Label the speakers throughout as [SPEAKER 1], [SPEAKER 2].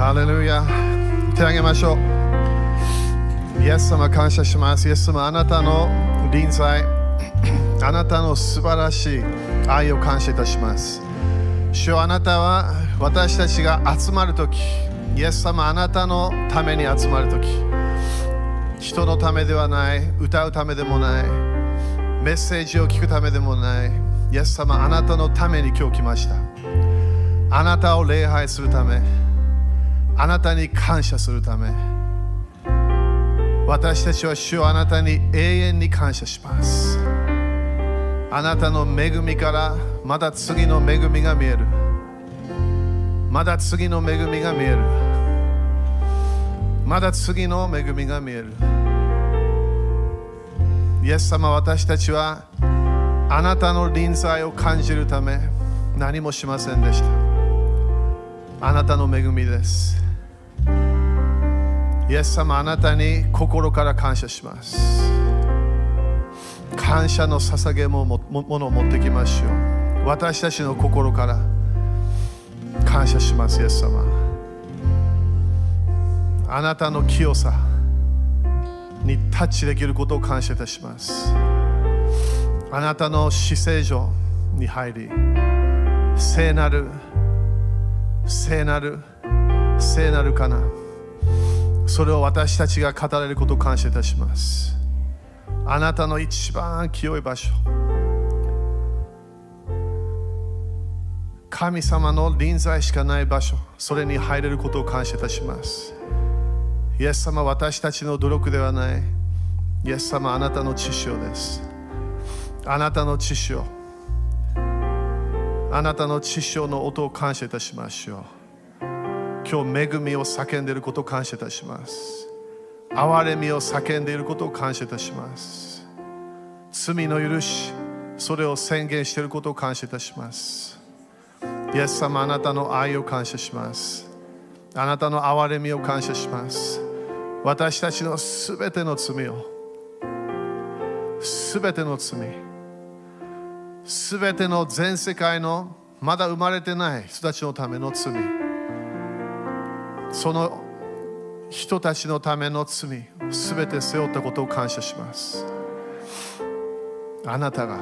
[SPEAKER 1] ハレルヤ手を挙げましょうイエス様感謝しますイエス様あなたの臨在あなたの素晴らしい愛を感謝いたします主あなたは私たちが集まるときイエス様あなたのために集まるとき人のためではない歌うためでもないメッセージを聞くためでもないイエス様あなたのために今日来ましたあなたを礼拝するためあなたに感謝するため私たちは主をあなたに永遠に感謝します。あなたの恵みからまだ次の恵みが見える。まだ次の恵みが見える。まだ次の恵みが見える。イエス様私たちはあなたの臨在を感じるため何もしませんでした。あなたの恵みです。イエス様あなたに心から感謝します。感謝の捧げもものを持ってきましょう。私たちの心から感謝しますイエス様。あなたの清さにタッチできることを感謝いたします。あなたの死聖所に入り聖なる聖なる聖なるかな。それを私たちが語れることを感謝いたします。あなたの一番清い場所。神様の臨在しかない場所。それに入れることを感謝いたします。イエス様私たちの努力ではない。イエス様あなたの知識です。あなたの知識あなたの知識の音を感謝いたしましょう。今日恵みを叫んでいることを感謝いたします。憐れみを叫んでいることを感謝いたします。罪の許しそれを宣言していることを感謝いたします。イエス様あなたの愛を感謝します。あなたの憐れみを感謝します。私たちのすべての罪をすべての罪すべての全世界のまだ生まれてない人たちのための罪その人たちのための罪すべて背負ったことを感謝します。あなたが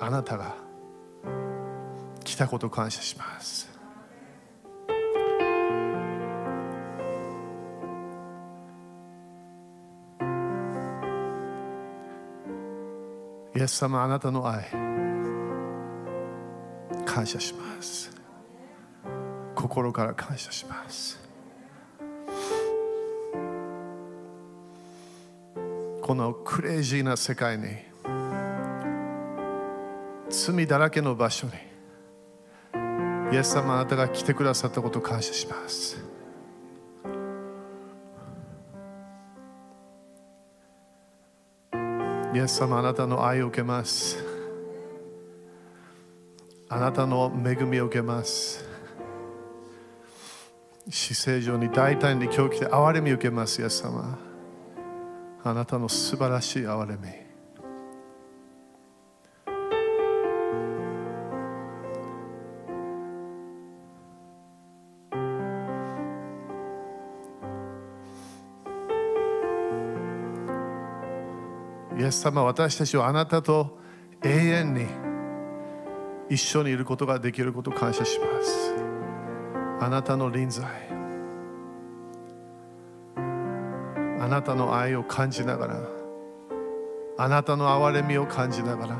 [SPEAKER 1] あなたが来たことを感謝します。イエス様あなたの愛感謝します。心から感謝します。このクレイジーな世界に罪だらけの場所にイエス様あなたが来てくださったことを感謝します。イエス様あなたの愛を受けます。あなたの恵みを受けます。死聖上に大胆に今日来て憐れみ受けますイエス様。あなたの素晴らしい憐れみ。イエス様私たちはあなたと永遠に一緒にいることができることを感謝します。あなたの臨在。あなたの愛を感じながらあなたの憐れみを感じながら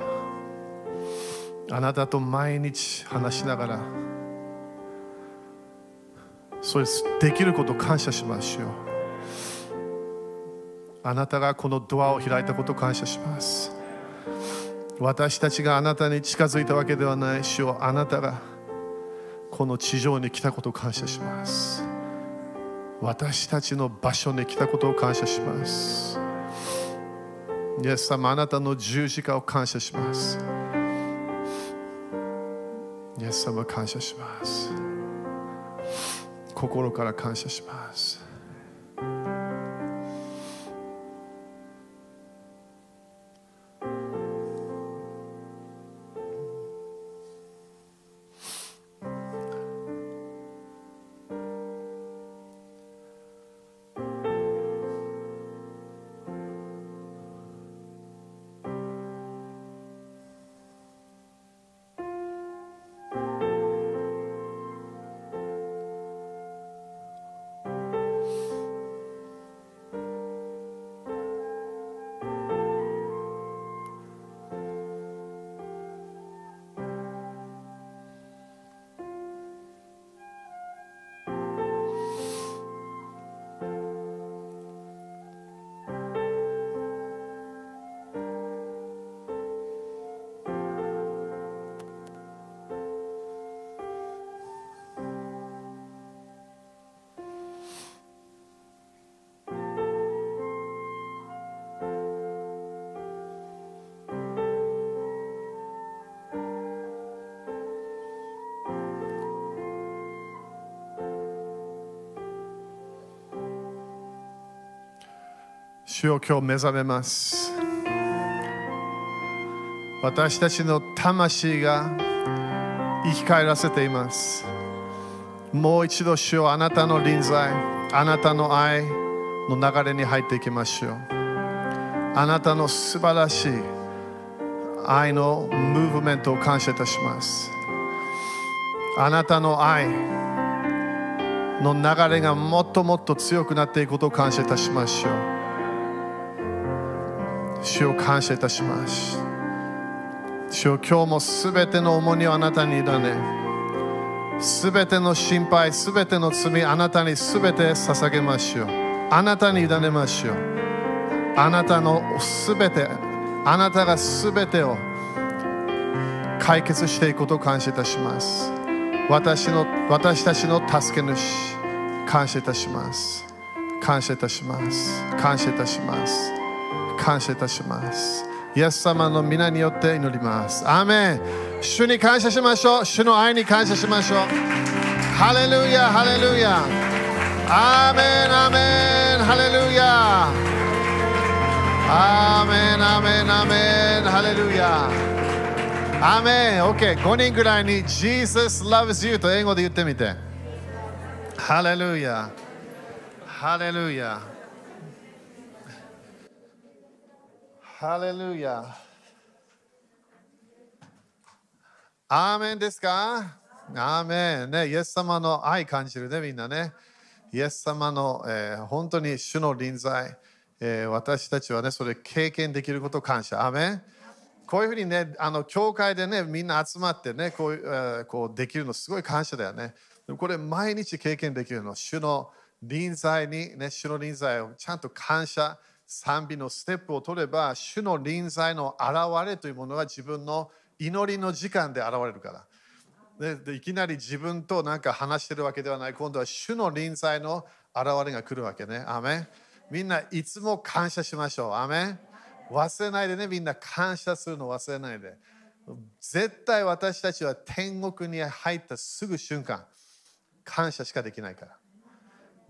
[SPEAKER 1] あなたと毎日話しながらそれです。できること感謝しましょうあなたがこのドアを開いたこと感謝します。私たちがあなたに近づいたわけではない主をあなたがこの地上に来たことを感謝します。私たちの場所に来たことを感謝します。イエス様あなたの十字架を感謝します。イエス様感謝します。心から感謝します。主よ今日目覚めます。私たちの魂が生き返らせています。もう一度主よあなたの臨在あなたの愛の流れに入っていきましょう。あなたの素晴らしい愛のムーブメントを感謝いたします。あなたの愛の流れがもっともっと強くなっていくことを感謝いたしましょう。主を感謝いたします。主よ今日もすべての重荷をあなたに委ねすべての心配すべての罪あなたにすべて捧げましょう。あなたに委ねましょう。あなたのすべてあなたがすべてを解決していくことを感謝いたします。私の私たちの助け主感謝いたします。感謝いたします。感謝いたします。感謝いたします。イエス様の皆によって祈ります。アーメン。主に感謝しましょう。主の愛に感謝しましょう。ハレルヤハレルヤ。アーメンアーメン。ハレルヤ。アーメンアーメンアーメン。ハレルヤ。アーメン。OK5 人ぐらいに Jesus loves you と英語で言ってみて。ハレルヤ。ハレルヤ。ハレルヤアーメンですか？アーメンね、イエス様の愛感じるね、みんなね。イエス様の、えー、本当に主の臨在、えー、私たちはね、それ経験できること感謝。アーメン？こういうふうにね、あの教会でね、みんな集まってね、こう,、えー、こうできるのすごい感謝だよね。これ毎日経験できるの。主の臨在に、ね、主の臨在をちゃんと感謝、賛美のステップを取れば、主の臨在の現れというものが自分の祈りの時間で現れるから。ででいきなり自分となんか話してるわけではない。今度は主の臨在の現れが来るわけね。アメみんないつも感謝しましょう。アメ忘れないでね、みんな感謝するの忘れないで。絶対私たちは天国に入ったすぐ瞬間、感謝しかできないから。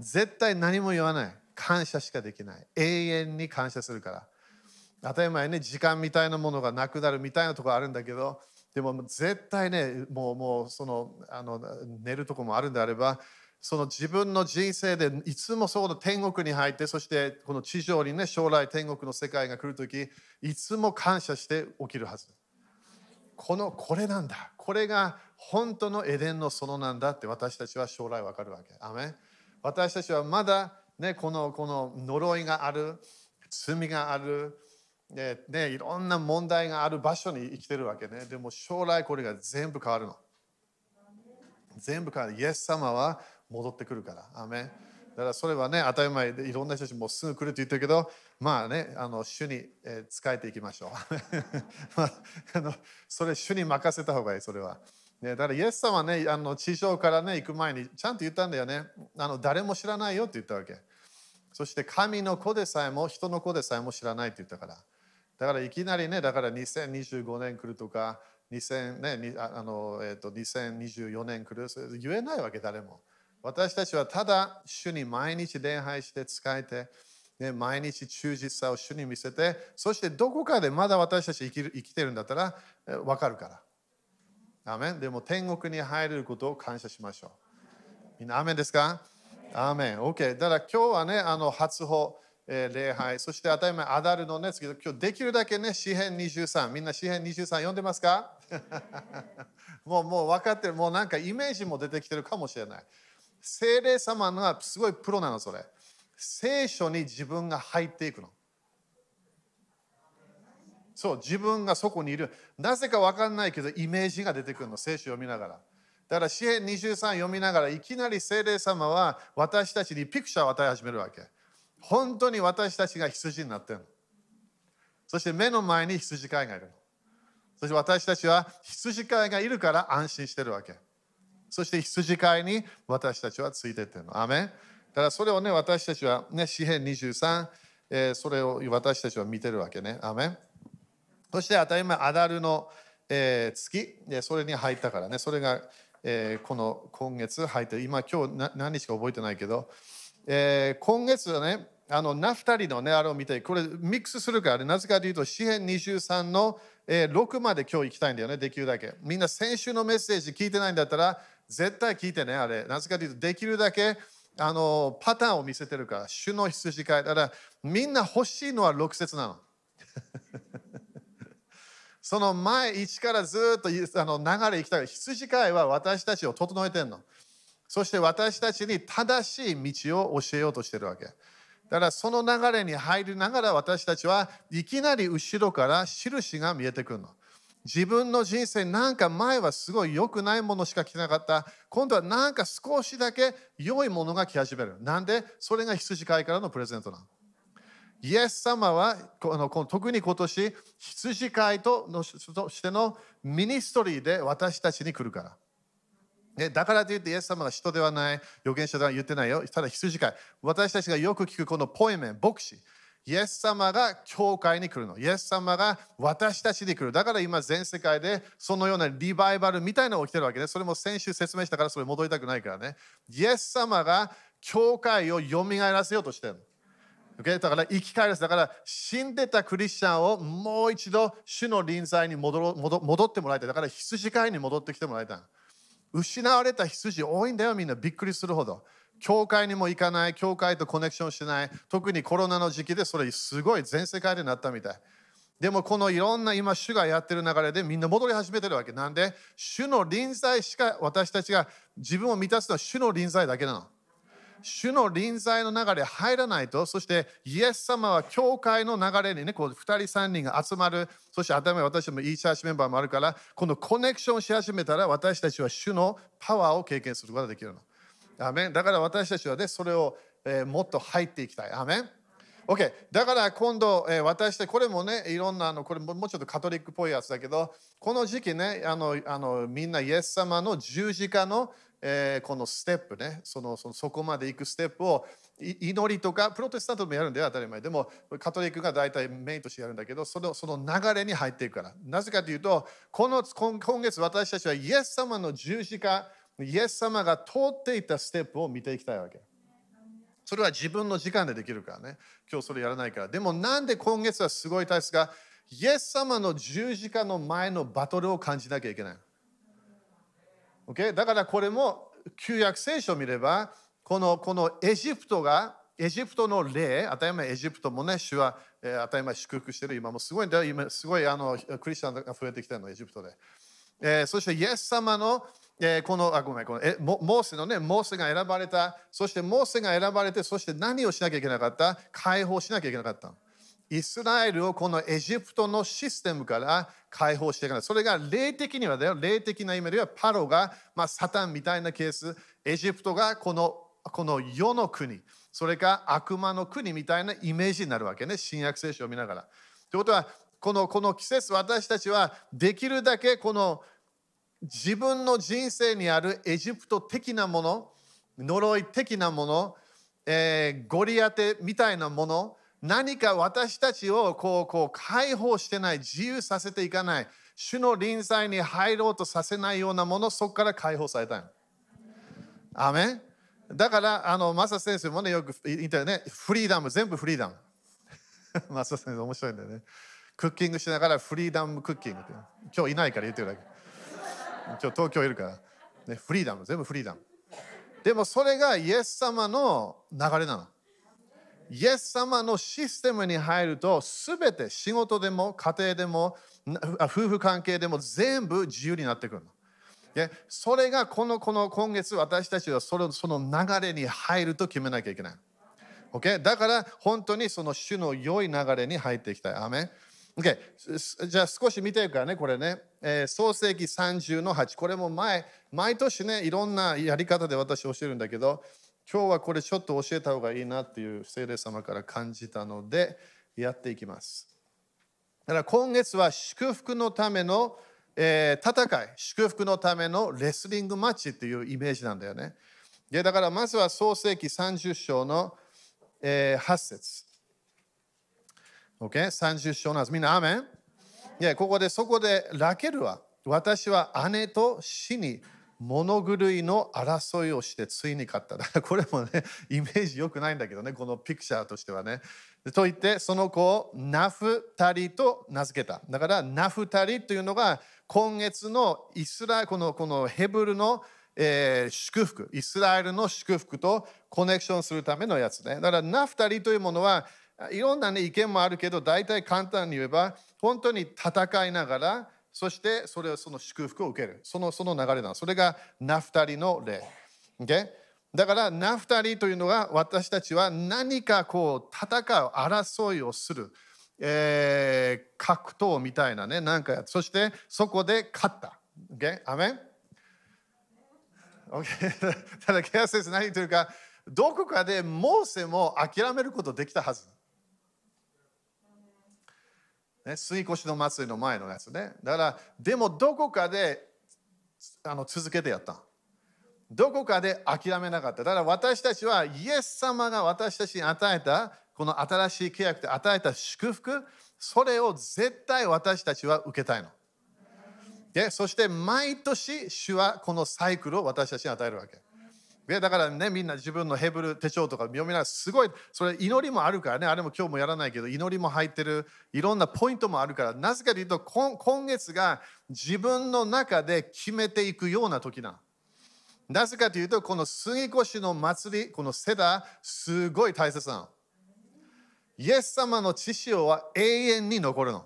[SPEAKER 1] 絶対何も言わない。感謝しかできない。永遠に感謝するから。当たり前ね、時間みたいなものがなくなるみたいなところあるんだけど、でも絶対ね、もうもうそのあの寝るとこもあるんであれば、その自分の人生でいつもその天国に入って、そしてこの地上にね、将来天国の世界が来るとき、いつも感謝して起きるはず。このこれなんだ。これが本当のエデンの園なんだって私たちは将来わかるわけ。アメ私たちはまだ、ね、このこの呪いがある、罪がある、ねね、いろんな問題がある場所に生きてるわけね。でも将来これが全部変わるの。全部変わる。イエス様は戻ってくるから。アメだからそれはね、当たり前でいろんな人たちもすぐ来るって言ってるけど、まあね、あの主に、えー、使えていきましょう。まあ、あのそれ主に任せた方がいい、それは。ね、だからイエス様はね、あの地上からね、行く前にちゃんと言ったんだよね。あの誰も知らないよって言ったわけ。そして神の子でさえも、人の子でさえも知らないって言ったから。だからいきなりね、だから2025年来るとか、2000ね、あのえーと、2024年来る、言えないわけ、誰も。私たちはただ主に毎日礼拝して使えて、ね、毎日忠実さを主に見せて、そしてどこかでまだ私たち生きる生きてるんだったら分かるから。アメンでも天国に入れることを感謝しましょう。みんな、アメンですかアメン。OK。だから今日はね、あの初歩。えー、礼拝、そして当たり前、アダルのね、次今日できるだけね、詩編23、みんな詩編23読んでますかもうもう分かってる、もうなんかイメージも出てきてるかもしれない。精霊様がすごいプロなの、それ。聖書に自分が入っていくの。そう、自分がそこにいる。なぜか分かんないけど、イメージが出てくるの、聖書読みながら。だから、詩編23読みながら、いきなり精霊様は私たちにピクチャーを与え始めるわけ。本当に私たちが羊になってるの。そして目の前に羊飼いがいるの。そして私たちは羊飼いがいるから安心してるわけ。そして羊飼いに私たちはついてってるの。アメだからそれをね、私たちはね、詩編23、えー、それを私たちは見てるわけね。アメそして当たり前、アダルの、えー、月、それに入ったからね、それが、えー、この今月入って今今日何日か覚えてないけど、えー、今月はね、あのナフタリのね、あれを見て、これミックスするから、ね、なぜかというと、詩編23の、えー、6まで今日行きたいんだよね、できるだけ。みんな先週のメッセージ聞いてないんだったら、絶対聞いてね、あれ。なぜかというと、できるだけあのパターンを見せてるから、主の羊飼い。だから、みんな欲しいのは6節なの。その前、1からずっとあの流れ行きたい。羊飼いは私たちを整えてるの。そして私たちに正しい道を教えようとしてるわけ。だからその流れに入りながら私たちはいきなり後ろから印が見えてくるの。自分の人生なんか前はすごい良くないものしか来なかった今度はなんか少しだけ良いものが来始めるなんで？それが羊飼いからのプレゼントなのイエス様はこの特に今年羊飼いとのとしてのミニストリーで私たちに来るからね、だからといってイエス様が人ではない預言者では言ってないよただ羊飼い私たちがよく聞くこのポエメン牧師イエス様が教会に来るの。イエス様が私たちに来る。だから今全世界でそのようなリバイバルみたいなのが起きてるわけね。それも先週説明したからそれ戻りたくないからね。イエス様が教会を蘇らせようとしてるの。Okay? だから生き返らせだから死んでたクリスチャンをもう一度主の臨在に戻ろ戻戻ってもらいたい。だから羊飼いに戻ってきてもらいたい。失われた羊多いんだよみんなびっくりするほど。教会にも行かない、教会とコネクションしない、特にコロナの時期でそれすごい全世界でなったみたい。でもこのいろんな今主がやってる流れでみんな戻り始めてるわけなんで主の臨在しか私たちが自分を満たすのは主の臨在だけなの。主の臨在の流れ入らないと、そしてイエス様は教会の流れにね、こう2人3人が集まる、そして頭に私もいいチャーチメンバーもあるから、このコネクションし始めたら私たちは主のパワーを経験することができるの。アメンだから私たちはね、それを、えー、もっと入っていきたい。アメン OK。だから今度、えー、私たち、これもね、いろんな、あのこれももうちょっとカトリックっぽいやつだけど、この時期ね、あのあのみんなイエス様の十字架の、えー、このステップね、そのそのそこまで行くステップを祈りとか、プロテスタントもやるんだよ、当たり前。でも、カトリックが大体メインとしてやるんだけど、そのその流れに入っていくから。なぜかというと、この今月私たちはイエス様の十字架、イエス様が通っていたステップを見ていきたいわけ。それは自分の時間でできるからね。今日それやらないから。でもなんで今月はすごい大切か、イエス様の十字架の前のバトルを感じなきゃいけない。Okay? だからこれも旧約聖書を見れば、このこのエジプトが、エジプトの霊、当たり前エジプトもね、主は、え、当たり前祝福してる。今もすごいんだよ。今すごいあのクリスチャンが増えてきてるの、エジプトで。えー、そしてイエス様のえー、この、あ、ごめん、このえモーセのね、モーセが選ばれた、そしてモーセが選ばれて、そして何をしなきゃいけなかった？解放しなきゃいけなかった。イスラエルをこのエジプトのシステムから解放していかない。それが霊的にはだよ、霊的な意味ではパロが、まあ、サタンみたいなケース、エジプトがこのこの世の国、それか悪魔の国みたいなイメージになるわけね、新約聖書を見ながら。ということは、このこの季節、私たちはできるだけこの自分の人生にあるエジプト的なもの、呪い的なもの、えー、ゴリアテみたいなもの、何か私たちをこうこう解放してない、自由させていかない、主の臨在に入ろうとさせないようなもの、そこから解放されたい。アメン？だから、あの、マサ先生もね、よく言ったよね、フリーダム、全部フリーダム。マサ先生、面白いんだよね。クッキングしながらフリーダムクッキングって。今日いないから言ってるだけ。今日東京いるから、ね、フリーダム全部フリーダムでもそれがイエス様の流れなのイエス様のシステムに入ると全て仕事でも家庭でも夫婦関係でも全部自由になってくるのそれがこのこの今月私たちはそのその流れに入ると決めなきゃいけない。Okay? だから本当にその種の良い流れに入っていきたい。アメ OK？じゃあ少し見ていくからね、これね。えー、創世紀30の8。これも前、毎年ね、いろんなやり方で私教えるんだけど、今日はこれちょっと教えた方がいいなっていう聖霊様から感じたので、やっていきます。だから今月は祝福のための、えー、戦い、祝福のためのレスリングマッチっていうイメージなんだよね。でだからまずは創世紀30章の、えー、8節 OK? 30章なんです。みんな、アメン？いや、ここで、そこで、ラケルは、私は姉と死に物狂いの争いをしてついに勝った。だからこれもね、イメージ良くないんだけどね、このピクチャーとしてはね。と言って、その子をナフタリと名付けた。だからナフタリというのが今月のイスラ、このこのヘブルの、えー、祝福、イスラエルの祝福とコネクションするためのやつね。だからナフタリというものは、いろんな、ね、意見もあるけど、大体簡単に言えば、本当に戦いながら、そしてそれをその祝福を受ける。そのその流れなのそれがナフタリの例。Okay? だからナフタリというのが私たちは何かこう戦う、争いをする、えー、格闘みたいなね、なんかそしてそこで勝った。Okay? アメン ?Okay? ただ、ケア先生何というか、どこかでモーセも諦めることできたはず。ね、水越しの祭りの前のやつね。だから、でもどこかであの続けてやった。どこかで諦めなかった。だから私たちはイエス様が私たちに与えたこの新しい契約で与えた祝福、それを絶対私たちは受けたいの。でそして毎年主はこのサイクルを私たちに与えるわけ。でだからね、みんな自分のヘブル手帳とか読みながら、すごい、それ祈りもあるからね、あれも今日もやらないけど、祈りも入ってる、いろんなポイントもあるから、なぜかというと、今月が自分の中で決めていくような時な。なぜかというと、この杉越の祭り、このセダ、すごい大切なの。イエス様の知潮は永遠に残るの。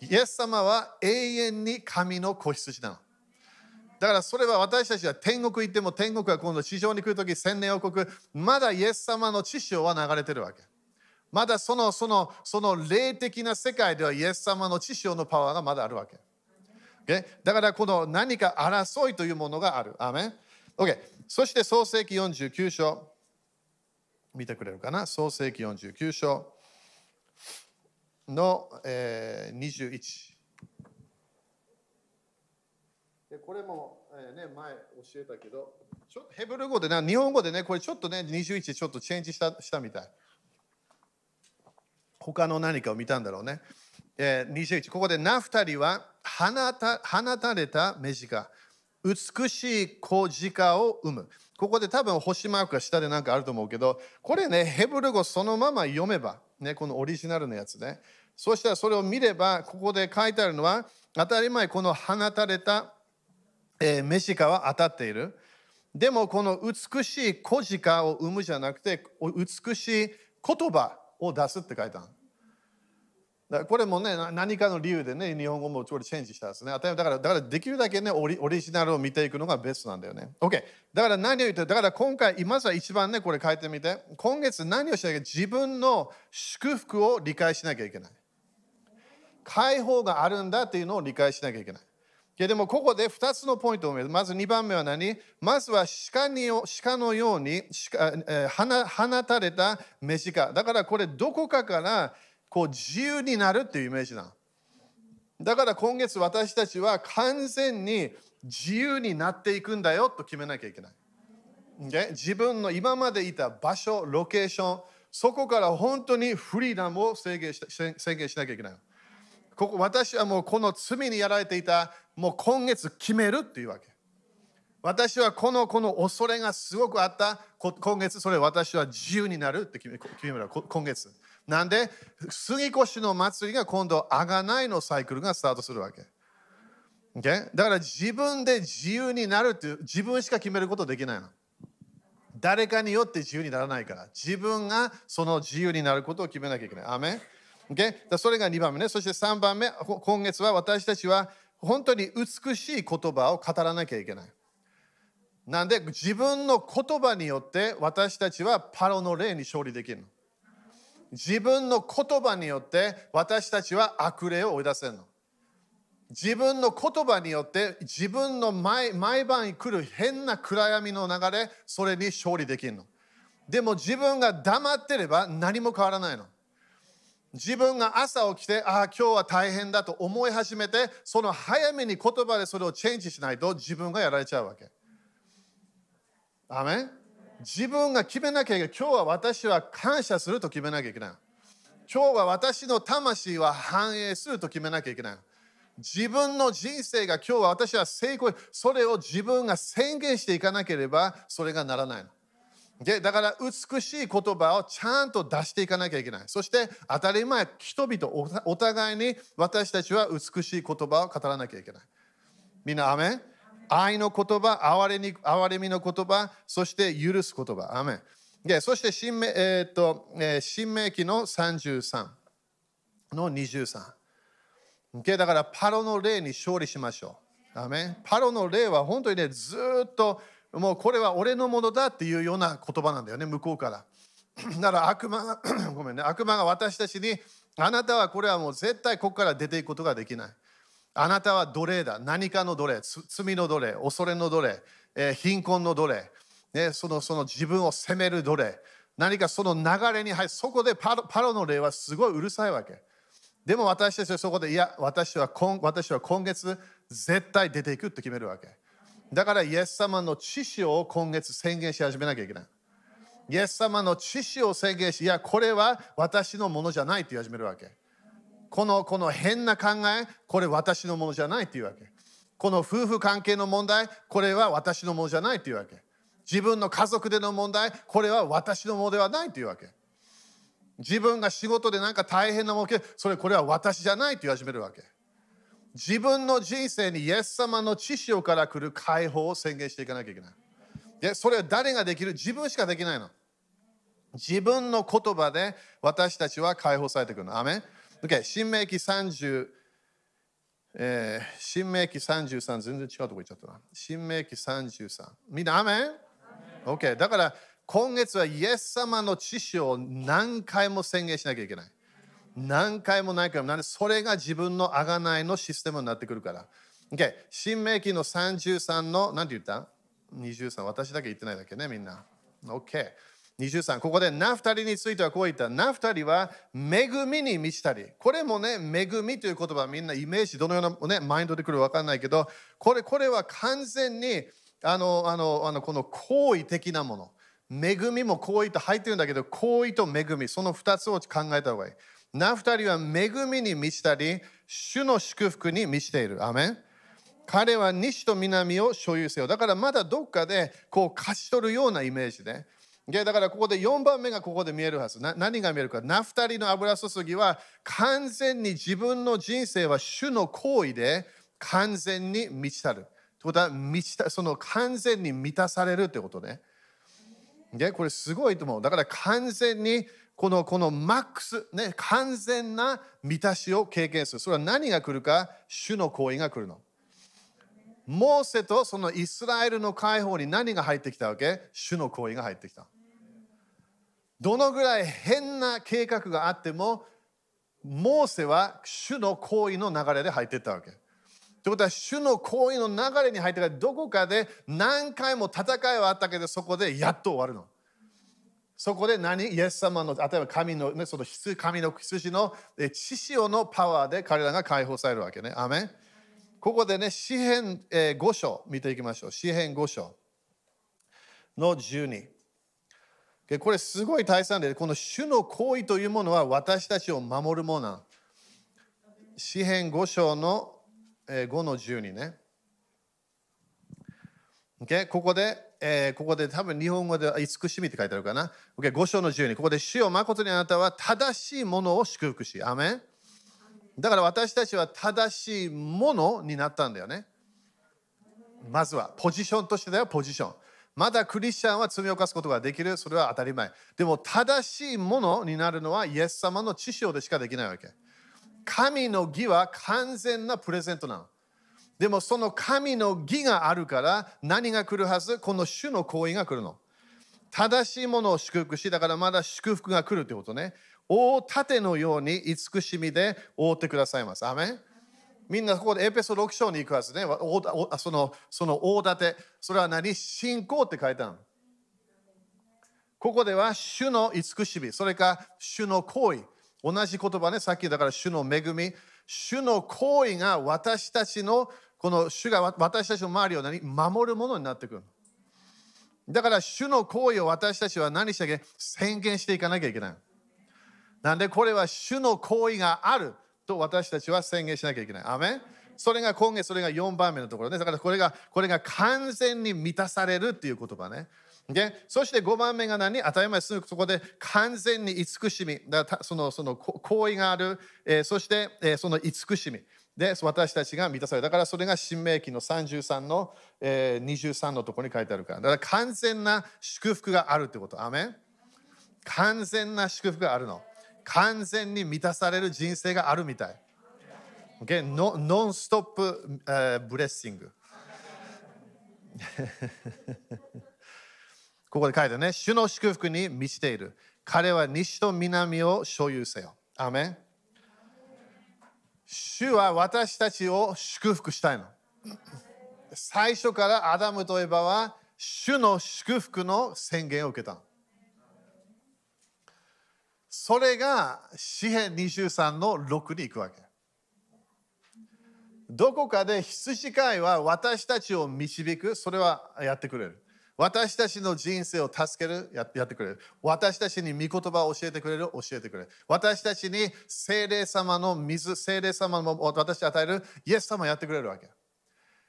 [SPEAKER 1] イエス様は永遠に神の子羊なの。だからそれは私たちは天国行っても天国は今度地上に来るとき千年王国まだイエス様の知潮は流れてるわけ。まだそのそのその霊的な世界ではイエス様の知潮のパワーがまだあるわけ、okay? だからこの何か争いというものがある。アメン？OK そして創世紀49章。見てくれるかな？創世紀49章の、えー、21でこれも、えー、ね、前教えたけど、ちょっとヘブル語でな、日本語でね、これちょっとね、21ちょっとチェンジしたしたみたい。他の何かを見たんだろうね。えー、21、ここでナフタリは放た放たれた目近、美しい小鹿を生む。ここで多分星マークが下で何かあると思うけど、これね、ヘブル語そのまま読めば、ね、このオリジナルのやつね。そしたらそれを見れば、ここで書いてあるのは、当たり前この放たれたえー、メシカは当たっている。でもこの美しい小鹿を生むじゃなくて美しい言葉を出すって書いただこれもね何かの理由でね日本語もちょっとチェンジしたんですね。だからだからできるだけねオリオリジナルを見ていくのがベストなんだよね。OK。だから何を言ってだから今回今さ一番ねこれ書いてみて今月何をしなきゃ自分の祝福を理解しなきゃいけない。解放があるんだっていうのを理解しなきゃいけない。いやでもここで2つのポイントを見る。まず2番目は何？まずは鹿に鹿のように鹿、えー、放たれた目鹿。だからこれどこかからこう自由になるっていうイメージな。だから今月私たちは完全に自由になっていくんだよと決めなきゃいけない。で自分の今までいた場所、ロケーション、そこから本当にフリーダムを制限し制限しなきゃいけない。ここ私はもうこの罪にやられていたもう今月決めるっていうわけ。私はこのこの恐れがすごくあった。今月それ私は自由になるって決め決める今月。なんで杉越の祭りが今度あがないのサイクルがスタートするわけ、okay? だから自分で自由になるっていう自分しか決めることできないの。誰かによって自由にならないから。自分がその自由になることを決めなきゃいけない。アメ Okay? それが2番目ね。そして3番目、今月は私たちは本当に美しい言葉を語らなきゃいけない。なんで自分の言葉によって私たちはパロの霊に勝利できるの。自分の言葉によって私たちは悪霊を追い出せるの。自分の言葉によって自分の毎毎晩来る変な暗闇の流れそれに勝利できるの。でも自分が黙ってれば何も変わらないの。自分が朝起きて、ああ、今日は大変だと思い始めて、その早めに言葉でそれをチェンジしないと自分がやられちゃうわけ。アメ自分が決めなきゃいけない。今日は私は感謝すると決めなきゃいけない。今日は私の魂は繁栄すると決めなきゃいけない。自分の人生が今日は私は成功、それを自分が宣言していかなければそれがならないの。でだから美しい言葉をちゃんと出していかなきゃいけない。そして当たり前、人々お互いに私たちは美しい言葉を語らなきゃいけない。みんな、アメン？愛の言葉、憐れに憐れみの言葉、そして許す言葉。アメンでそして新明、えーとえー、新明記の33の23。でだからパロの霊に勝利しましょう。アメンパロの霊は本当にね、ずっともうこれは俺のものだっていうような言葉なんだよね、向こうから。だから悪魔が、ごめんね、悪魔が私たちに、あなたはこれはもう絶対ここから出ていくことができない。あなたは奴隷だ。何かの奴隷、罪の奴隷、恐れの奴隷、えー、貧困の奴隷、ね、そのその自分を責める奴隷。何かその流れに入る。そこでパロパロの霊はすごいうるさいわけ。でも私たちはそこで、いや、私は今私は今月絶対出ていくって決めるわけ。だから、イエス様の知識を今月宣言し始めなきゃいけない。イエス様の知識を宣言し、いや、これは私のものじゃないって言い始めるわけ。このこの変な考え、これ私のものじゃないっていうわけ。この夫婦関係の問題、これは私のものじゃないっていうわけ。自分の家族での問題、これは私のものではないというわけ。自分が仕事でなんか大変なものそれこれは私じゃないと言い始めるわけ。自分の人生にイエス様の知識から来る解放を宣言していかなきゃいけない。で、それは誰ができる？自分しかできないの。自分の言葉で私たちは解放されてくるの。アメン ?OK、新明記30、えー、新明記33、全然違うとこ行っちゃったな。新明記33。みんな、アメン ?OK、だから今月はイエス様の知識を何回も宣言しなきゃいけない。何回も何回も。それが自分の贖いのシステムになってくるから。OK。新明記の33の、何て言った ?23。私だけ言ってないだけね、みんな。OK。23。ここでナフタリについてはこう言った。ナフタリは恵みに満ちたり。これもね、恵みという言葉みんなイメージどのような、ね、マインドでくるか分かんないけど、これこれは完全にあのあのあのこの行為的なもの。恵みも行為と入ってるんだけど、行為と恵み、その2つを考えた方がいい。ナフタリは恵みに満ちたり、主の祝福に満ちている。アメン彼は西と南を所有せよ。だからまだどっかでこう勝ち取るようなイメージで。だからここで4番目がここで見えるはず。何が見えるか。ナフタリの油注ぎは完全に自分の人生は主の行為で完全に満ちたる。ということは満ちたその完全に満たされるということね。でこれすごいと思う。だから完全にこのこのマックス、ね、完全な満たしを経験する。それは何が来るか、主の行為が来るの。モーセとそのイスラエルの解放に何が入ってきたわけ？主の行為が入ってきた。どのぐらい変な計画があっても、モーセは主の行為の流れで入っていったわけ。ということは、主の行為の流れに入ってから、どこかで何回も戦いはあったけど、そこでやっと終わるの。そこで何？イエス様の、例えば神の、ね、その羊神の羊の血潮のパワーで彼らが解放されるわけね。アメンここでね、詩篇、え5章見ていきましょう。詩篇5章の12。これすごい大切で、この主の行為というものは私たちを守るもの。詩篇5章の5の12ね。o ここで、えー、ここで多分日本語で慈しみって書いてあるかな。Okay? 5章の12。ここで主よ誠にあなたは正しいものを祝福し。アメンだから私たちは正しいものになったんだよね。まずは、ポジションとしてだよ、ポジション。まだクリスチャンは罪を犯すことができる。それは当たり前。でも正しいものになるのはイエス様の知識でしかできないわけ。神の義は完全なプレゼントなの。でもその神の義があるから何が来るはず？この主の行為が来るの。正しいものを祝福し、だからまだ祝福が来るということね。大盾のように慈しみで覆ってくださいます。アメンみんなここでエペソ6章に行くはずね。そのその大盾。それは何？信仰って書いてあるここでは主の慈しみ、それか主の行為。同じ言葉ね、さっきだから主の恵み。主の行為が私たちのこの主が私たちの周りを何守るものになってくる。だから主の行為を私たちは何しなきゃ宣言していかなきゃいけない。なんでこれは主の行為があると私たちは宣言しなきゃいけない。アメそれが今月それが4番目のところね。だからこれがこれが完全に満たされるっていう言葉ね。でそして5番目が何？当たり前すぐそこで完全に慈しみ。だそのその行為がある、えー、そして、えー、その慈しみ。で私たちが満たされる。だからそれが新明記の33の、えー、23のところに書いてあるから。だから完全な祝福があるってこと。アメン完全な祝福があるの。完全に満たされる人生があるみたい。Okay? no, nonstop、uh, blessing。ここで書いてね、主の祝福に満ちている。彼は西と南を所有せよ。アメン主は私たちを祝福したいの。最初からアダムとエバは主の祝福の宣言を受けた。それが詩篇23の6に行くわけ。どこかで羊飼いは私たちを導く、それはやってくれる。私たちの人生を助けるやってくれる。私たちに御言葉を教えてくれる、教えてくれる。私たちに精霊様の水、精霊様を私に与える、イエス様やってくれるわけ。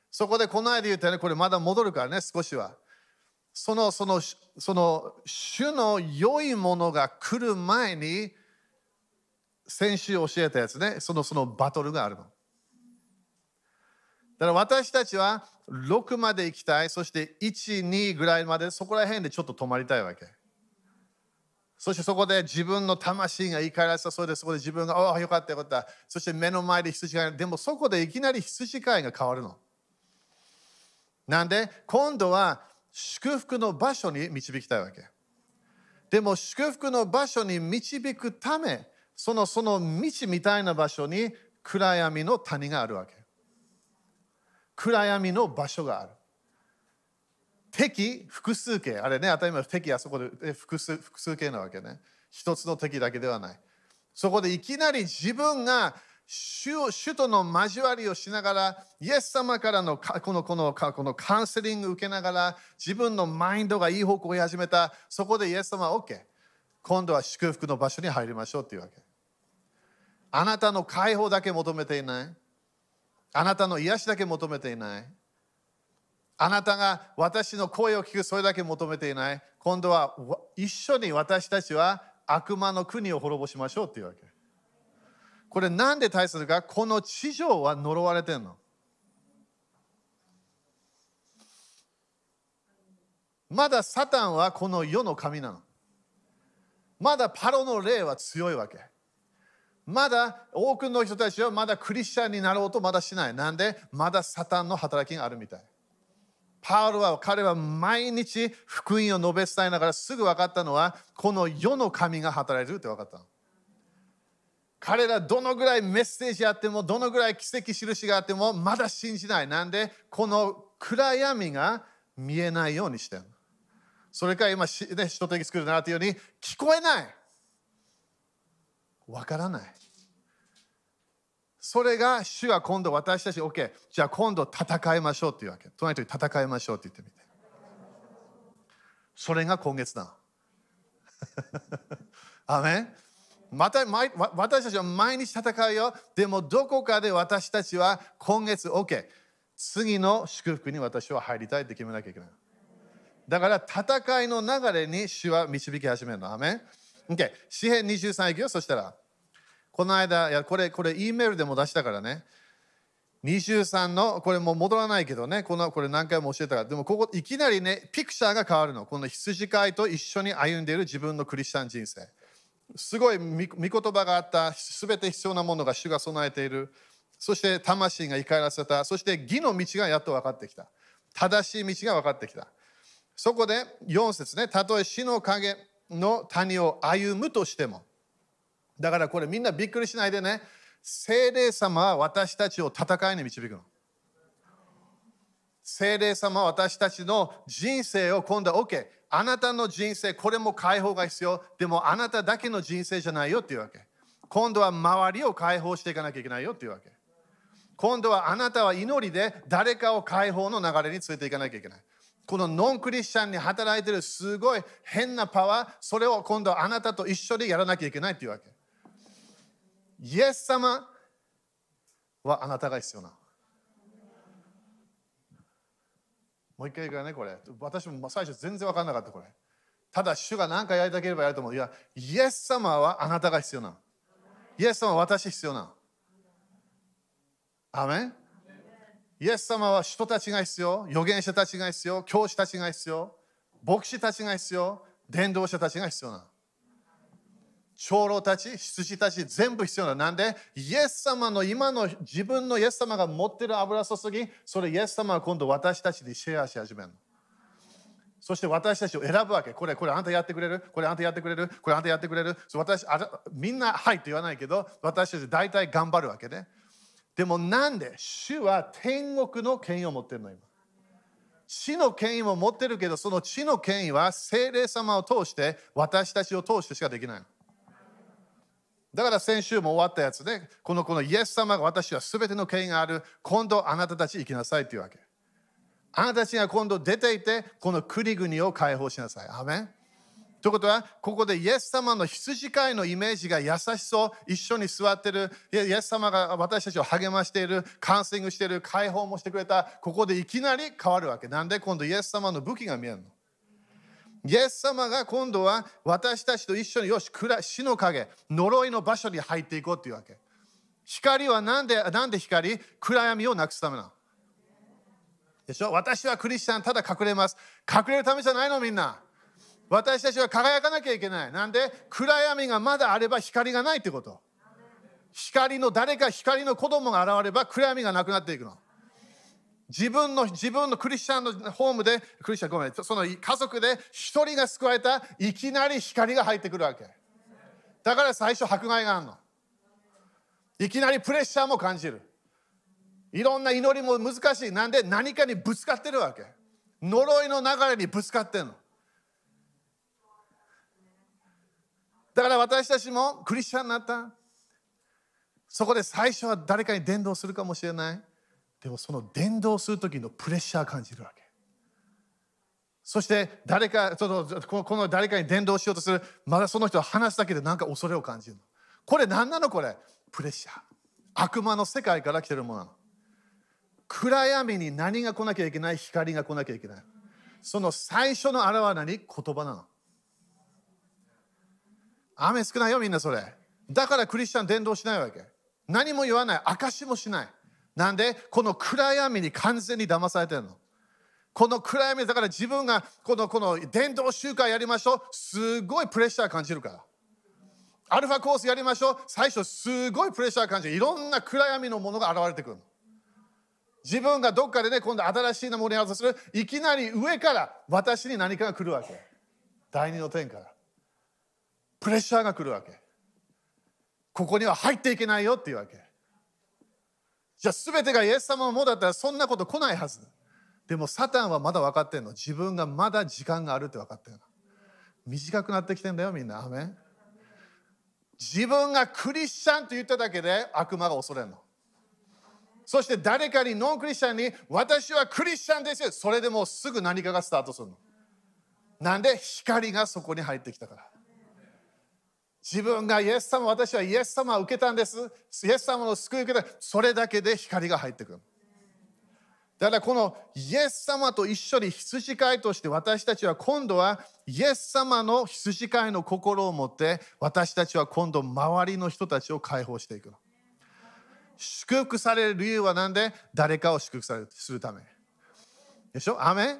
[SPEAKER 1] そこでこの間言ったね、これまだ戻るからね、少しは。その、その、その、主の良いものが来る前に、先週教えたやつね、その、そのバトルがあるの。だから私たちは6まで行きたい、そして1、2ぐらいまでそこら辺でちょっと止まりたいわけ。そしてそこで自分の魂が怒らせた、それでそこで自分が、ああ、よかったよかった。そして目の前で羊飼い、でもそこでいきなり羊飼いが変わるの。なんで、今度は祝福の場所に導きたいわけ。でも祝福の場所に導くため、そのその道みたいな場所に暗闇の谷があるわけ。暗闇の場所がある。敵、複数形。あれね、当たり前、敵はそこで複数複数形なわけね。一つの敵だけではない。そこでいきなり自分が主主との交わりをしながら、イエス様からのこのこのこのカウンセリング受けながら、自分のマインドがいい方向を始めた、そこでイエス様は OK。今度は祝福の場所に入りましょうっていうわけ。あなたの解放だけ求めていない。あなたの癒しだけ求めていない。あなたが私の声を聞くそれだけ求めていない。今度は一緒に私たちは悪魔の国を滅ぼしましょうっていうわけ。これなんで大切か？この地上は呪われてんの。まだサタンはこの世の神なの。まだパロの霊は強いわけ。まだ多くの人たちはまだクリスチャンになろうとまだしない。なんでまだサタンの働きがあるみたい。パウロは彼は毎日福音を述べ伝えながらすぐ分かったのはこの世の神が働いてるって分かったの。彼らどのぐらいメッセージあってもどのぐらい奇跡印があってもまだ信じない。なんでこの暗闇が見えないようにしてる。それから今、ね、人的作るなっていうように聞こえない。わからない。それが主は今度私たち、OK、じゃあ今度戦いましょうっていうわけ。隣人に戦いましょうって言ってみて。それが今月だ。アメンまた私たちは毎日戦うよ。でもどこかで私たちは今月 OK。次の祝福に私は入りたいって決めなきゃいけない。だから戦いの流れに主は導き始めるの。アメン OK。詩篇23いくよ。そしたら、この間、いやこれ、これ、E メールでも出したからね。23の、これもう戻らないけどね、このこれ何回も教えたから、でもここいきなりね、ピクチャーが変わるの。この羊飼いと一緒に歩んでいる自分のクリスチャン人生。すごい御言葉があった、すべて必要なものが主が備えている。そして魂が生からせた。そして義の道がやっと分かってきた。正しい道が分かってきた。そこで4節ね、たとえ死の影の谷を歩むとしても。だからこれみんなびっくりしないでね。聖霊様は私たちを戦いに導くの。聖霊様は私たちの人生を今度は OK。あなたの人生、これも解放が必要。でもあなただけの人生じゃないよっていうわけ。今度は周りを解放していかなきゃいけないよっていうわけ。今度はあなたは祈りで誰かを解放の流れに連れていかなきゃいけない。このノンクリスチャンに働いてるすごい変なパワー、それを今度あなたと一緒でやらなきゃいけないっていうわけ。イエス様はあなたが必要な。もう一回言うからね、これ。私も最初全然分からなかった、これ。ただ、主が何かやりたければやると思う。いや、イエス様はあなたが必要な。イエス様は私必要な。アメンイエス様は人たちが必要、預言者たちが必要、教師たちが必要、牧師たちが必要、伝道者たちが必要な。長老たち、羊たち、全部必要なの。なんで、イエス様の今の自分のイエス様が持ってる油注ぎ、それイエス様は今度私たちにシェアし始めるの。そして私たちを選ぶわけ。これ、これあんたやってくれる？これあんたやってくれる？これあんたやってくれる？私あみんなはいって言わないけど、私たち大体頑張るわけね。でもなんで主は天国の権威を持ってるの今？地の権威も持ってるけど、その地の権威は精霊様を通して私たちを通してしかできない。だから先週も終わったやつで、このこのイエス様が私は全ての権威がある。今度あなたたち行きなさいっていうわけ。あなたたちが今度出ていて、この国々を解放しなさい。アメンということは、ここでイエス様の羊飼いのイメージが優しそう、一緒に座ってる、イエス様が私たちを励ましている、カウンセリングしている、解放もしてくれた、ここでいきなり変わるわけ。なんで今度イエス様の武器が見えるの？イエス様が今度は私たちと一緒によし暗、死の影、呪いの場所に入っていこうっていうわけ。光はなんでなんで光？暗闇をなくすためなの。でしょ？私はクリスチャンただ隠れます。隠れるためじゃないのみんな。私たちは輝かなきゃいけない。なんで？暗闇がまだあれば光がないってこと。光の誰か光の子供が現れば暗闇がなくなっていくの。自分の自分のクリスチャンのホームで、クリスチャンごめん、その家族で一人が救われた、いきなり光が入ってくるわけ。だから最初迫害があるの。いきなりプレッシャーも感じる。いろんな祈りも難しい。なんで？何かにぶつかってるわけ。呪いの流れにぶつかってるの。だから私たちもクリスチャンになった。そこで最初は誰かに伝道するかもしれない。でもその伝道する時のプレッシャー感じるわけ。そして誰かそのこの誰かに伝道しようとするまだその人は話すだけで何か恐れを感じるの。これ何なの？これプレッシャー。悪魔の世界から来てるものなの。暗闇に何が来なきゃいけない？光が来なきゃいけない。その最初のあらは何？言葉なの。雨少ないよみんなそれ。だからクリスチャン伝道しないわけ。何も言わない。証もしない。なんでこの暗闇に完全に騙されてるの？この暗闇だから自分がこのこの伝道集会やりましょう。すごいプレッシャー感じるから。アルファコースやりましょう。最初すごいプレッシャー感じる。いろんな暗闇のものが現れてくるの。自分がどっかでね、今度新しいものをやろうとする。いきなり上から私に何かが来るわけ。第二の天から。プレッシャーが来るわけ。ここには入っていけないよっていうわけ。じゃあ全てがイエス様のものだったらそんなこと来ないはず。でもサタンはまだ分かってんの。自分がまだ時間があるって分かってる。短くなってきてんだよみんな。アメ自分がクリスチャンと言っただけで悪魔が恐れるの。そして誰かにノンクリスチャンに私はクリスチャンですよ。それでもうすぐ何かがスタートするの。なんで光がそこに入ってきたから。自分がイエス様、私はイエス様を受けたんです。イエス様の救いを受けた。それだけで光が入ってくる。だからこのイエス様と一緒に羊飼いとして私たちは今度はイエス様の羊飼いの心を持って私たちは今度周りの人たちを解放していく。祝福される理由は何で？誰かを祝福されするため。でしょ？アメ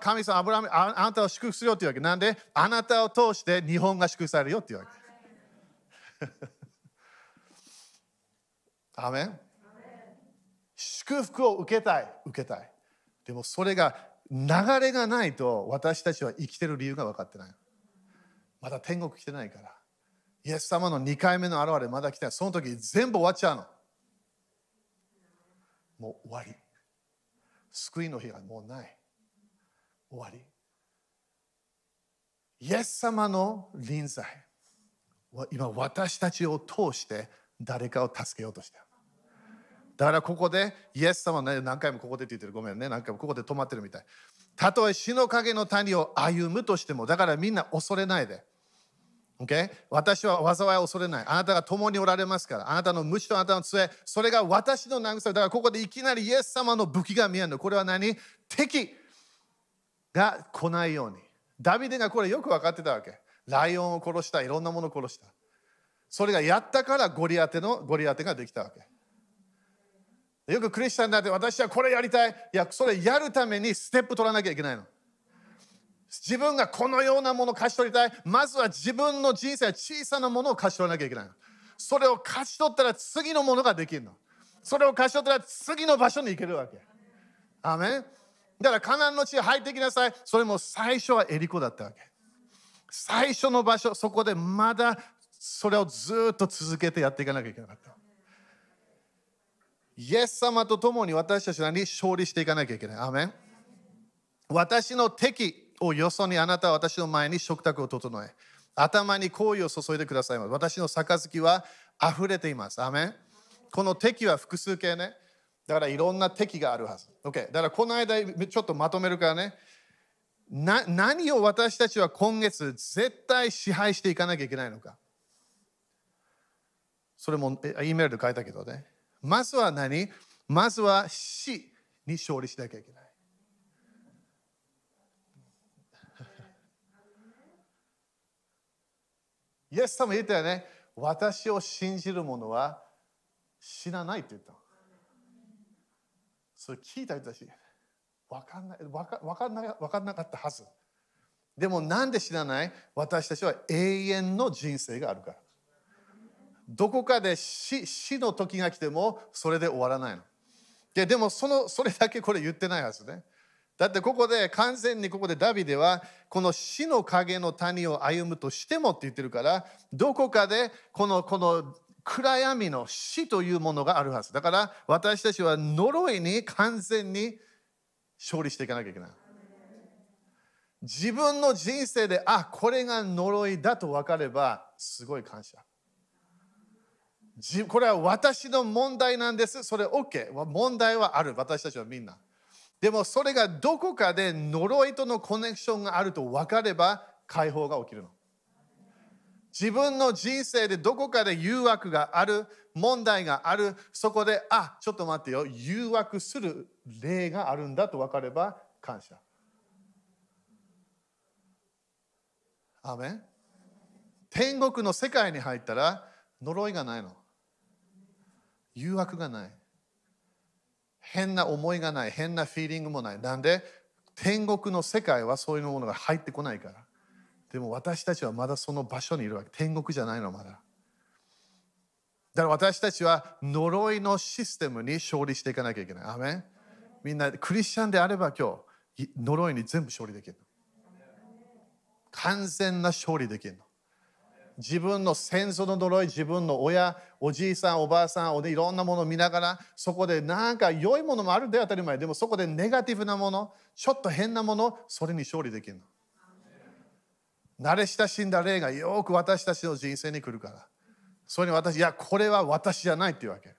[SPEAKER 1] 神様アブラあ、あなたを祝福するよっていうわけ。なんで？あなたを通して日本が祝福されるよっていうわけ。アメン祝福を受けたい、受けたい。でもそれが流れがないと私たちは生きてる理由が分かってない。まだ天国来てないから。イエス様の2回目の現れまだ来てない。その時全部終わっちゃうの。もう終わり。救いの日がもうない。終わり。イエス様の臨在今私たちを通して誰かを助けようとしてる。だからここでイエス様ね何回もここでって言ってるごめんね何回もここで止まってるみたい。たとえ死の影の谷を歩むとしてもだからみんな恐れないで。Okay? 私は災いを恐れない。あなたが共におられますから。あなたの無知とあなたの杖、それが私の慰め。だからここでいきなりイエス様の武器が見えるの。これは何？敵。が来ないように。ダビデがこれよく分かってたわけ。ライオンを殺した、いろんなものを殺した。それがやったからゴリアテのゴリアテができたわけ。よくクリスチャンだって私はこれやりたい。いや、それやるためにステップ取らなきゃいけないの。自分がこのようなものを勝ち取りたい。まずは自分の人生小さなものを勝ち取らなきゃいけないの。それを勝ち取ったら次のものができるの。それを勝ち取ったら次の場所に行けるわけ。アメンだからカナンの地へ入ってきなさい。それも最初はエリコだったわけ。最初の場所、そこでまだそれをずっと続けてやっていかなきゃいけなかった。イエス様と共に私たちに勝利していかなきゃいけない。アメン私の敵をよそにあなたは私の前に食卓を整え、頭に香油を注いでください。私の杯は溢れています。アメンこの敵は複数形ね。だからいろんな敵があるはず。OK。だからこの間ちょっとまとめるからね。な何を私たちは今月絶対支配していかなきゃいけないのか。それも E メールで書いたけどね。まずは何？まずは死に勝利しなきゃいけない。イエス様言ったよね。私を信じる者は死なないって言った。それ聞いた人たち、分かんない分か分かんな分かんなかったはず。でもなんで死なない？私たちは永遠の人生があるから。どこかで死死の時が来てもそれで終わらないの。ででもそのそれだけこれ言ってないはずね。だってここで完全にここでダビデはこの死の影の谷を歩むとしてもって言ってるからどこかでこのこの暗闇の死というものがあるはずだから私たちは呪いに完全に勝利していかなきゃいけない自分の人生であこれが呪いだと分かればすごい感謝これは私の問題なんです。それ OK。問題はある。私たちはみんな。でもそれがどこかで呪いとのコネクションがあると分かれば解放が起きるの。自分の人生でどこかで誘惑がある、問題がある、そこで、あ、ちょっと待ってよ、誘惑する例があるんだと分かれば感謝。アメン？天国の世界に入ったら呪いがないの。誘惑がない。変な思いがない。変なフィーリングもない。なんで？天国の世界はそういうものが入ってこないから。でも私たちはまだその場所にいるわけ。天国じゃないの、まだ。だから私たちは呪いのシステムに勝利していかなきゃいけない。アメンみんなクリスチャンであれば今日呪いに全部勝利できる完全な勝利できるの。自分の先祖の呪い、自分の親、おじいさん、おばあさんで、いろんなものを見ながら、そこでなんか良いものもあるで当たり前。でもそこでネガティブなもの、ちょっと変なもの、それに勝利できるの。慣れ親しんだ霊がよく私たちの人生に来るから。それに私、いや、これは私じゃないっていうわけ。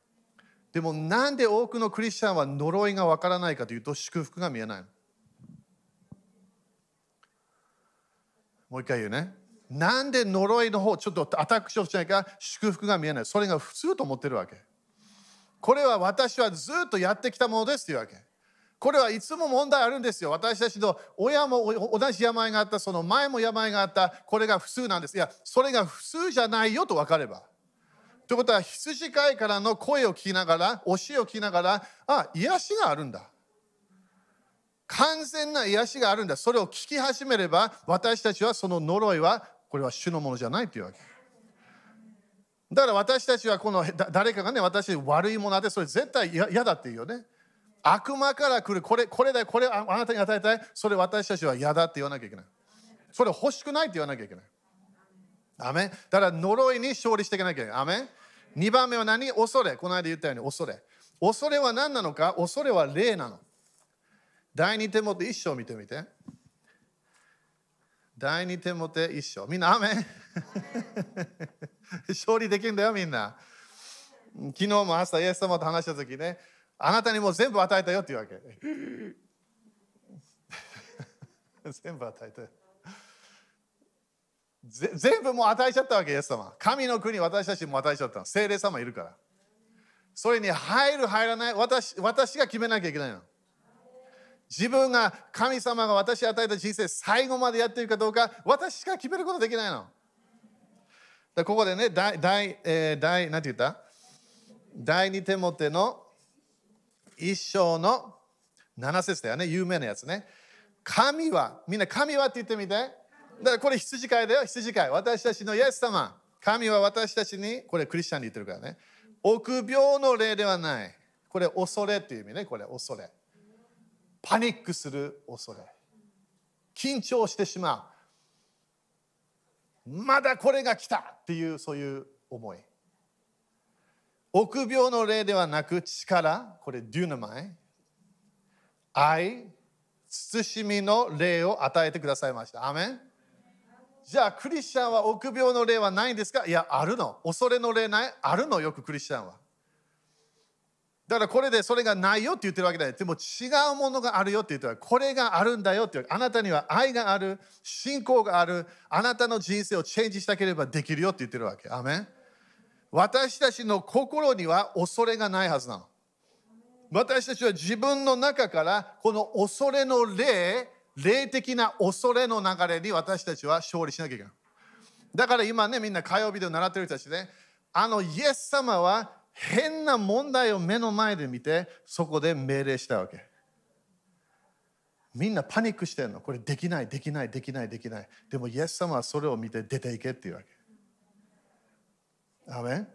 [SPEAKER 1] でもなんで多くのクリスチャンは呪いがわからないかというと祝福が見えない。もう一回言うね。なんで呪いの方、ちょっとアタックしようとしないか、祝福が見えない。それが普通と思ってるわけ。これは私はずっとやってきたものですというわけ。これはいつも問題あるんですよ。私たちの親も同じ病があった、その前も病があった、これが普通なんです。いや、それが普通じゃないよと分かれば。ということは、羊飼いからの声を聞きながら、教えを聞きながら、あ、癒しがあるんだ。完全な癒しがあるんだ。それを聞き始めれば、私たちはその呪いはこれは主のものじゃないというわけ。だから私たちはこの誰かがね、私悪いものでそれ絶対嫌だっていうよね。悪魔から来る、これ、これだ、これあなたに与えたい、それ私たちは嫌だって言わなきゃいけない。それ欲しくないって言わなきゃいけない。アメだから呪いに勝利していかなきゃいけない。アメ2番目は何？恐れ。この間言ったように恐れ。恐れは何なのか？恐れは霊なの。第二手元一生見てみて。第二手モて一緒。みんな、アメン 勝利できるんだよ、みんな。昨日も朝、イエス様と話したときね、あなたにも全部与えたよっていうわけ。全部与えたよ。全部もう与えちゃったわけ、イエス様。神の国、私たちも与えちゃったの。精霊様いるから。それに入る、入らない、私私が決めなきゃいけないの。自分が神様が私に与えた人生最後までやっているかどうか私しか決めることできないの。でここでね、第、第、えー、第、なんて言った？第二手モての一章の7節だよね、有名なやつね。神は、みんな神はって言ってみて。だからこれ羊飼いだよ、羊飼い。私たちのイエス様。神は私たちに、これクリスチャンに言ってるからね。臆病の霊ではない。これ恐れっていう意味ね、これ恐れ。パニックする恐れ。緊張してしまう。まだこれが来たっていうそういう思い。臆病の霊ではなく力、これデュナマイ。愛、慎みの霊を与えてくださいました。アメンじゃあクリスチャンは臆病の霊はないんですか？いや、あるの。恐れの霊ない？あるのよくクリスチャンは。だからこれでそれがないよって言ってるわけだよ。でも違うものがあるよって言ってるこれがあるんだよってあなたには愛がある、信仰がある、あなたの人生をチェンジしたければできるよって言ってるわけ。アメン私たちの心には恐れがないはずなの。私たちは自分の中からこの恐れの霊、霊的な恐れの流れに私たちは勝利しなきゃいけない。だから今ね、みんな火曜日で習ってる人たちね、あのイエス様は変な問題を目の前で見て、そこで命令したわけ。みんなパニックしてるの。これできない、できない、できない、できない。でもイエス様はそれを見て出ていけっていうわけ。アメン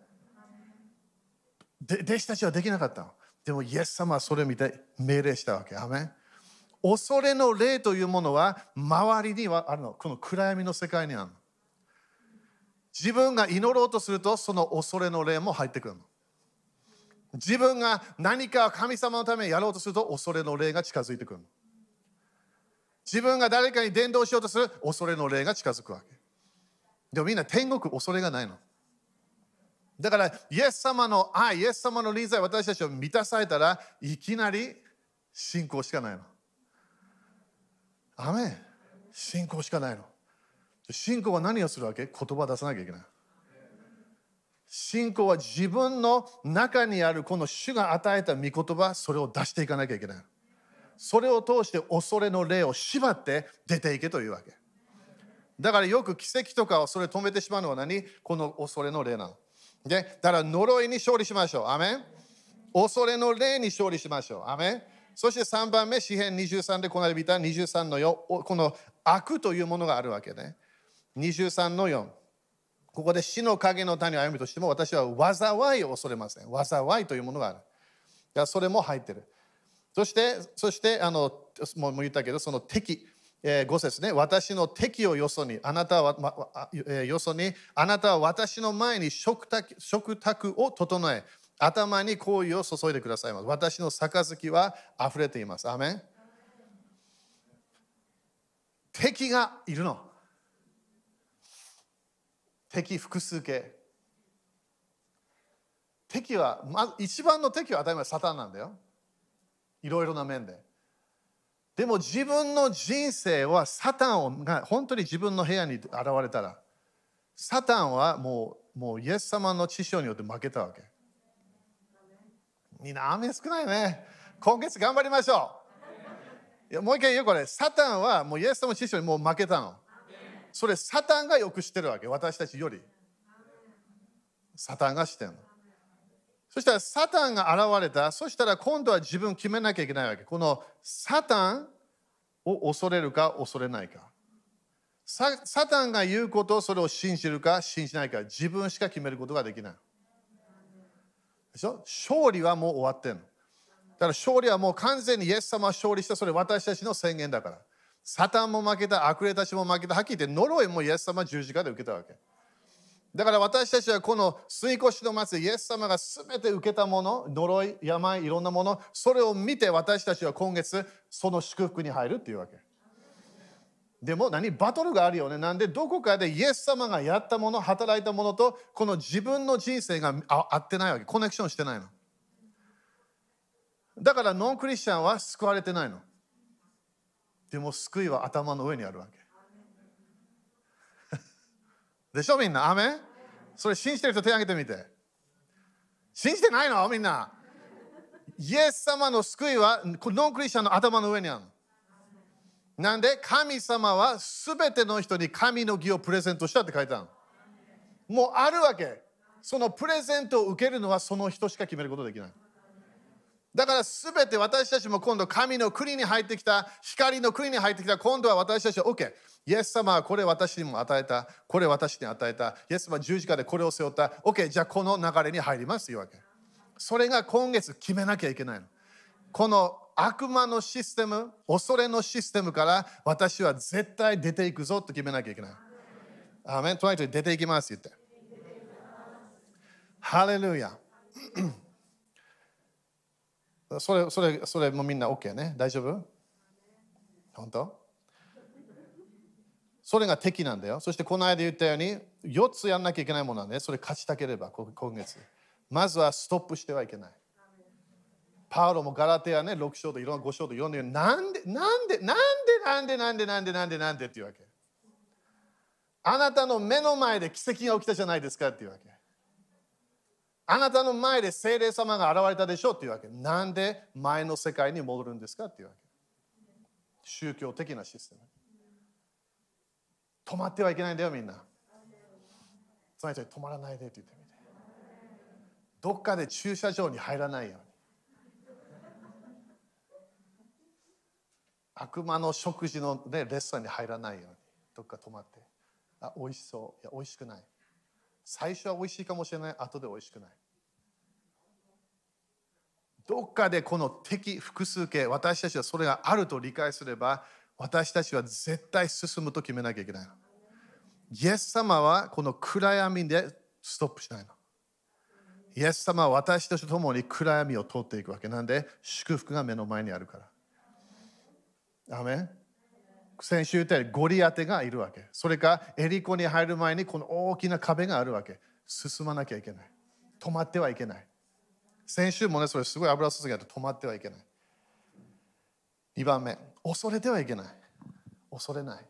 [SPEAKER 1] で弟子たちはできなかったの。でもイエス様はそれを見て命令したわけ。アメン恐れの霊というものは周りにはあるの。この暗闇の世界にあるの。自分が祈ろうとするとその恐れの霊も入ってくるの。自分が何か神様のためにやろうとすると恐れの霊が近づいてくるの。自分が誰かに伝道しようとする恐れの霊が近づくわけ。でもみんな天国恐れがないの。だから、イエス様の愛、イエス様の臨在、私たちを満たされたらいきなり信仰しかないの。アメ信仰しかないの。信仰は何をするわけ？言葉出さなきゃいけない。信仰は自分の中にあるこの主が与えた御言葉、それを出していかなきゃいけない。それを通して恐れの霊を縛って出ていけというわけ。だからよく奇跡とかをそれ止めてしまうのは何？この恐れの霊なの。で、だから呪いに勝利しましょう。アメン恐れの霊に勝利しましょう。アメンそして3番目、詩編23でこの間見た23の4、この悪というものがあるわけね。23の4。ここで死の影の谷を歩むとしても私は災いを恐れません。災いというものがある。いそれも入ってる。そして、そしてあのもう言ったけど、その敵。えー、5節ね、私の敵をよそに、あなたは、ま、よそに、あなたは私の前に食卓食卓を整え、頭に香油を注いでくださいます。私の杯は溢れています。アメン敵がいるの。敵複数形。敵は、ま、一番の敵は当たり前サタンなんだよ。いろいろな面で。でも自分の人生はサタンが本当に自分の部屋に現れたら、サタンはもうもうイエス様の知性によって負けたわけ。みんな雨少ないね。今月頑張りましょう。いやもう一回言うこれ、サタンはもうイエス様の知性にもう負けたの。それサタンがよく知ってるわけ、私たちより。サタンが知ってるの。そしたらサタンが現れた。そしたら今度は自分決めなきゃいけないわけ。このサタンを恐れるか恐れないか。サタンが言うことをそれを信じるか信じないか。自分しか決めることができない。でしょ？勝利はもう終わってんの。だから勝利はもう完全にイエス様は勝利した。それ私たちの宣言だから。サタンも負けた、悪霊たちも負けた。はっきり言って呪いもイエス様十字架で受けたわけ。だから私たちはこの水越の祭り、イエス様が全て受けたもの、呪い、病、いろんなもの、それを見て私たちは今月、その祝福に入るっていうわけ。でも何バトルがあるよね。なんでどこかでイエス様がやったもの、働いたものと、この自分の人生が合ってないわけ。コネクションしてないの。だからノンクリスチャンは救われてないの。でも救いは頭の上にあるわけ。でしょみんな？アメ？それ信じてる人手挙げてみて。信じてないの？みんな。イエス様の救いはノンクリスチャンの頭の上にあるなんで？神様はすべての人に神の義をプレゼントしたって書いてあるもうあるわけ。そのプレゼントを受けるのはその人しか決めることできない。だからすべて私たちも今度神の国に入ってきた光の国に入ってきた今度は私たちは OK イエス様はこれ私にも与えたこれ私に与えた。イエス様は十字架でこれを背負った。OK じゃあこの流れに入りますというわけそれが今月決めなきゃいけないの。この悪魔のシステム恐れのシステムから私は絶対出ていくぞと決めなきゃいけない。アーメン。トライトに出ていきますって言って。ハレルヤ。それ、それ、それもみんな OK ね。大丈夫？本当？それが敵なんだよ。そしてこの間言ったように、4つやんなきゃいけないものなんで、それ勝ちたければ、今月。まずはストップしてはいけない。パウロもガラテアね、6章といろんな5章と読んでるなんで、なんで、なんで、なんで、なんで、なんで、なんで、なんでっていうわけ。あなたの目の前で奇跡が起きたじゃないですかっていうわけ。あなたの前で精霊様が現れたでしょうっていうわけ。なんで前の世界に戻るんですかっていうわけ。宗教的なシステム。止まってはいけないんだよ、みんな。つまり止まらないでって言ってみて。どっかで駐車場に入らないように。悪魔の食事の、ね、レストランに入らないように。どっか止まって。あ、美味しそう。いや、美味しくない。最初は美味しいかもしれない。後で美味しくない。どっかでこの敵複数形私たちはそれがあると理解すれば私たちは絶対進むと決めなきゃいけないの。イエス様はこの暗闇でストップしないの。イエス様は私たちと共に暗闇を通っていくわけなんで祝福が目の前にあるから。アメ先週言ったようにゴリアテがいるわけ。それかエリコに入る前にこの大きな壁があるわけ。進まなきゃいけない。止まってはいけない。先週もね、それすごい油注ぎだと止まってはいけない。2番目、恐れてはいけない。恐れない。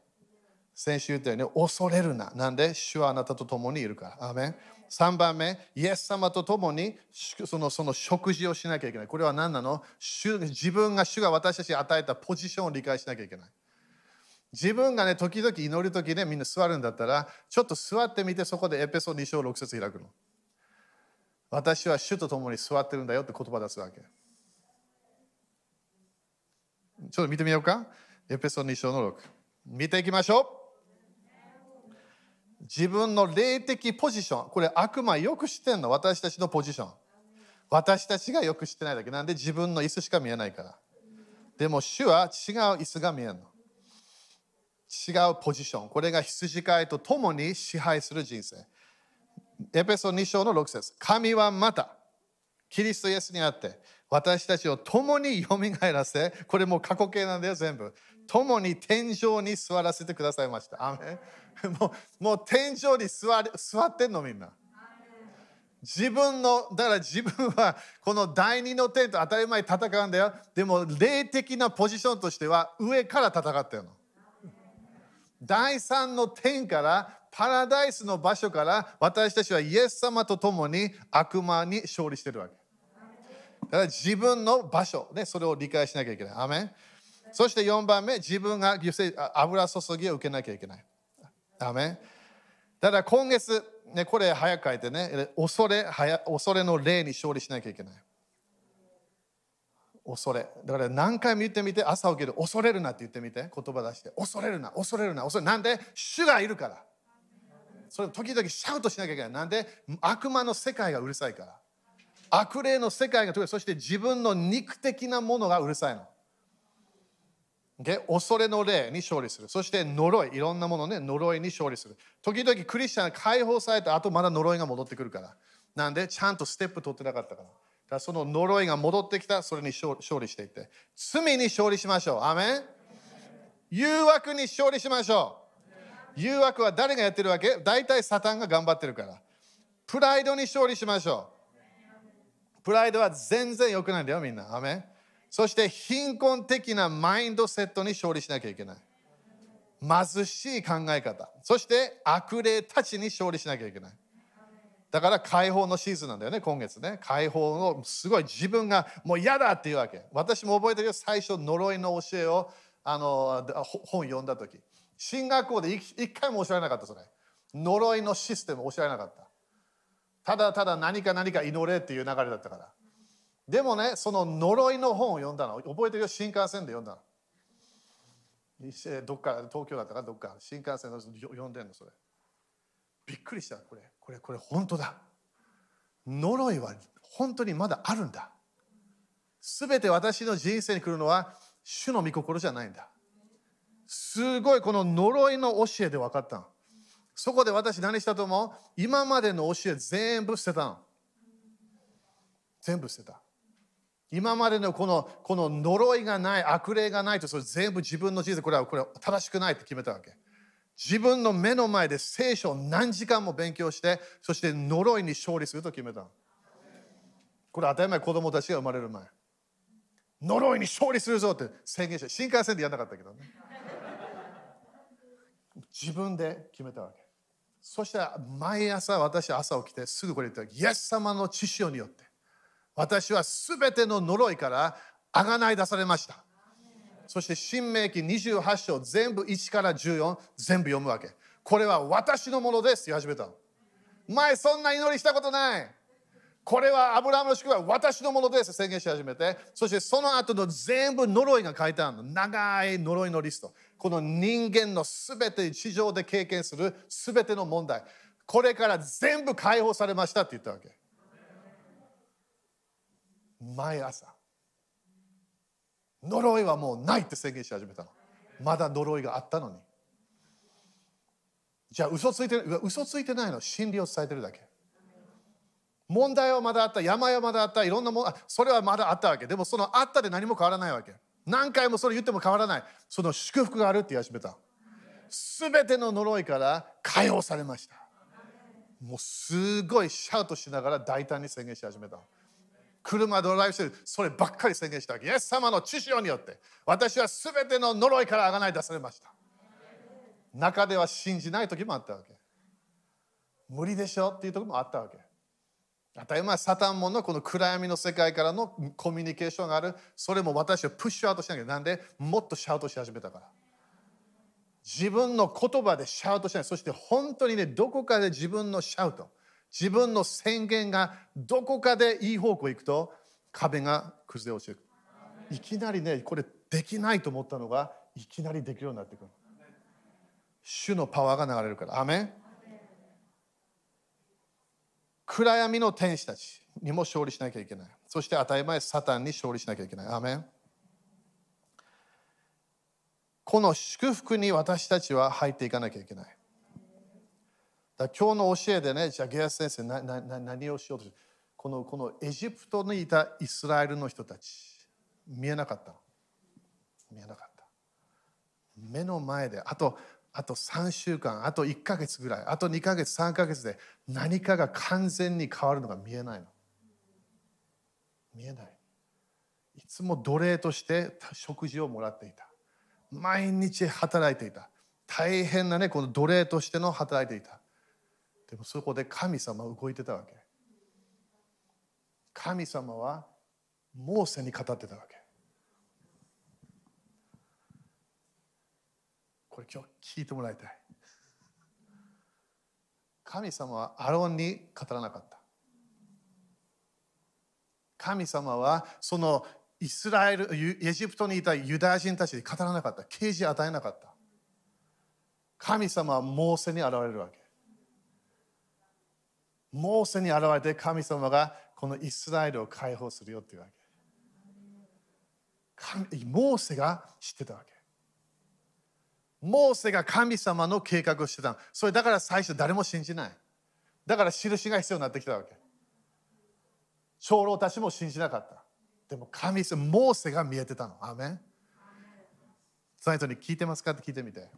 [SPEAKER 1] 先週言ったように、恐れるな。なんで、主はあなたと共にいるから。アメン3番目、イエス様と共にそのその食事をしなきゃいけない。これは何なの？主自分が主が私たちに与えたポジションを理解しなきゃいけない。自分がね、時々祈る時ね、みんな座るんだったら、ちょっと座ってみて、そこでエペソ2章6節開くの。私は主と共に座ってるんだよって言葉出すわけ。ちょっと見てみようか。エペソ2章の6。見ていきましょう。自分の霊的ポジション。これ悪魔よく知ってんの。私たちのポジション。私たちがよく知ってないだけ。なんで自分の椅子しか見えないから。でも主は違う椅子が見えるの。違うポジション。これが羊飼いと共に支配する人生。エペソ2章の6節神はまた、キリストイエスにあって、私たちを共によみがえらせ、これも過去形なんだよ、全部。共に天井に座らせてくださいました。アメ もうもう天井に座座ってんの、みんな。自分の、だから自分はこの第二の天と当たり前に戦うんだよ。でも霊的なポジションとしては上から戦ってるの。第三の天からパラダイスの場所から私たちはイエス様と共に悪魔に勝利してるわけ。だから自分の場所、ね、それを理解しなきゃいけない。アメンそして4番目、自分が油注ぎを受けなきゃいけない。アメンだから今月、ね、これ早く書いてね、恐れ恐れの霊に勝利しなきゃいけない。恐れ。だから何回も言ってみて、朝起きる、恐れるなって言ってみて、言葉出して、恐れるな、恐れるな、恐れなんで？主がいるから。それ時々シャウトしなきゃいけない。なんで？悪魔の世界がうるさいから。悪霊の世界がそして自分の肉的なものがうるさいの。で恐れの霊に勝利する。そして呪い、いろんなものね、呪いに勝利する。時々クリスチャン解放された後まだ呪いが戻ってくるから。なんで？ちゃんとステップ取ってなかったから。だその呪いが戻ってきた、それに勝利していって。罪に勝利しましょう。アメン誘惑に勝利しましょう。誘惑は誰がやってるわけ？大体サタンが頑張ってるから。プライドに勝利しましょう。プライドは全然良くないんだよ、みんな。アメそして貧困的なマインドセットに勝利しなきゃいけない。貧しい考え方。そして悪霊たちに勝利しなきゃいけない。だから解放のシーズンなんだよね、今月ね。解放のすごい自分がもう嫌だっていうわけ。私も覚えてるよ、最初呪いの教えをあの本読んだ時。進学校で一回も教えられなかった、それ。呪いのシステム教えられなかった。ただただ何か何か祈れっていう流れだったから。でもね、その呪いの本を読んだの。覚えてるよ、新幹線で読んだの。どっか、東京だったか？どっか、新幹線で読んでんの、それ。びっくりした、これ。これ、これ本当だ。呪いは本当にまだあるんだ。すべて私の人生に来るのは、主の御心じゃないんだ。すごいこの呪いの教えで分かったの。そこで私何したと思う？今までの教え全部捨てたの。全部捨てた。今までのこのこの呪いがない、悪霊がないと、それ全部自分の人生、これはこれは正しくないって決めたわけ。自分の目の前で聖書を何時間も勉強して、そして呪いに勝利すると決めた。これ当たり前、子供たちが生まれる前。呪いに勝利するぞって宣言して、新幹線でやらなかったけどね。自分で決めたわけ。そして毎朝私朝起きてすぐこれ言ったイエス様の知識によって私はすべての呪いからあがない出されました。そして新明記28章全部1から14全部読むわけ。これは私のものですって言い始めたの。前そんな祈りしたことない。これはアブラハムの祝福は私のものです宣言し始めて、そしてその後の全部呪いが書いてあるの。長い呪いのリスト。この人間のすべて地上で経験するすべての問題。これから全部解放されましたって言ったわけ。毎朝。呪いはもうないって宣言し始めたの。まだ呪いがあったのに。じゃあ嘘ついてる嘘ついてないの真理を伝えてるだけ。問題はまだあった、病はまだあった、いろんなもの、それはまだあったわけ。でもそのあったで何も変わらないわけ。何回もそれ言っても変わらない。その祝福があるって言い始めた。すべての呪いから解放されました。もうすごいシャウトしながら大胆に宣言し始めた。車ドライブしてる、そればっかり宣言したわけ。イエス様の知識によって、私はすべての呪いからあがない出されました。中では信じない時もあったわけ。無理でしょっていう時もあったわけ。当たり前、サタンものこの暗闇の世界からのコミュニケーションがある。それも私はプッシュアウトしなきゃなんで？もっとシャウトし始めたから。自分の言葉でシャウトしない。そして本当にね、どこかで自分のシャウト、自分の宣言がどこかでいい方向行くと壁が崩れ落ちる。いきなりね、これできないと思ったのがいきなりできるようになってくる。主のパワーが流れるから。アメン暗闇の天使たちにも勝利しなきゃいけない。そして当たり前、サタンに勝利しなきゃいけない。アメンこの祝福に私たちは入っていかなきゃいけない。だ今日の教えでね、じゃあゲア先生ななな何をしようとしてこのこのエジプトにいたイスラエルの人たち見えなかった見えなかった目の前であとあと3週間、あと1ヶ月ぐらい、あと2ヶ月、3ヶ月で何かが完全に変わるのが見えないの。見えない。いつも奴隷として食事をもらっていた。毎日働いていた。大変なね、この奴隷としての働いていた。でもそこで神様は動いてたわけ。神様はモーセに語ってたわけ。これ今日聞いてもらいたい。神様はアロンに語らなかった。神様はそのイスラエルエジプトにいたユダヤ人たちに語らなかった。啓示与えなかった。神様はモーセに現れるわけ。モーセに現れて神様がこのイスラエルを解放するよっていうわけ。モーセが知ってたわけ。モーセが神様の計画をしてたそれだから最初誰も信じない。だから印が必要になってきたわけ。長老たちも信じなかった。でも神様モーセが見えてたの。アメン。その人に聞いてますか？って聞いてみて。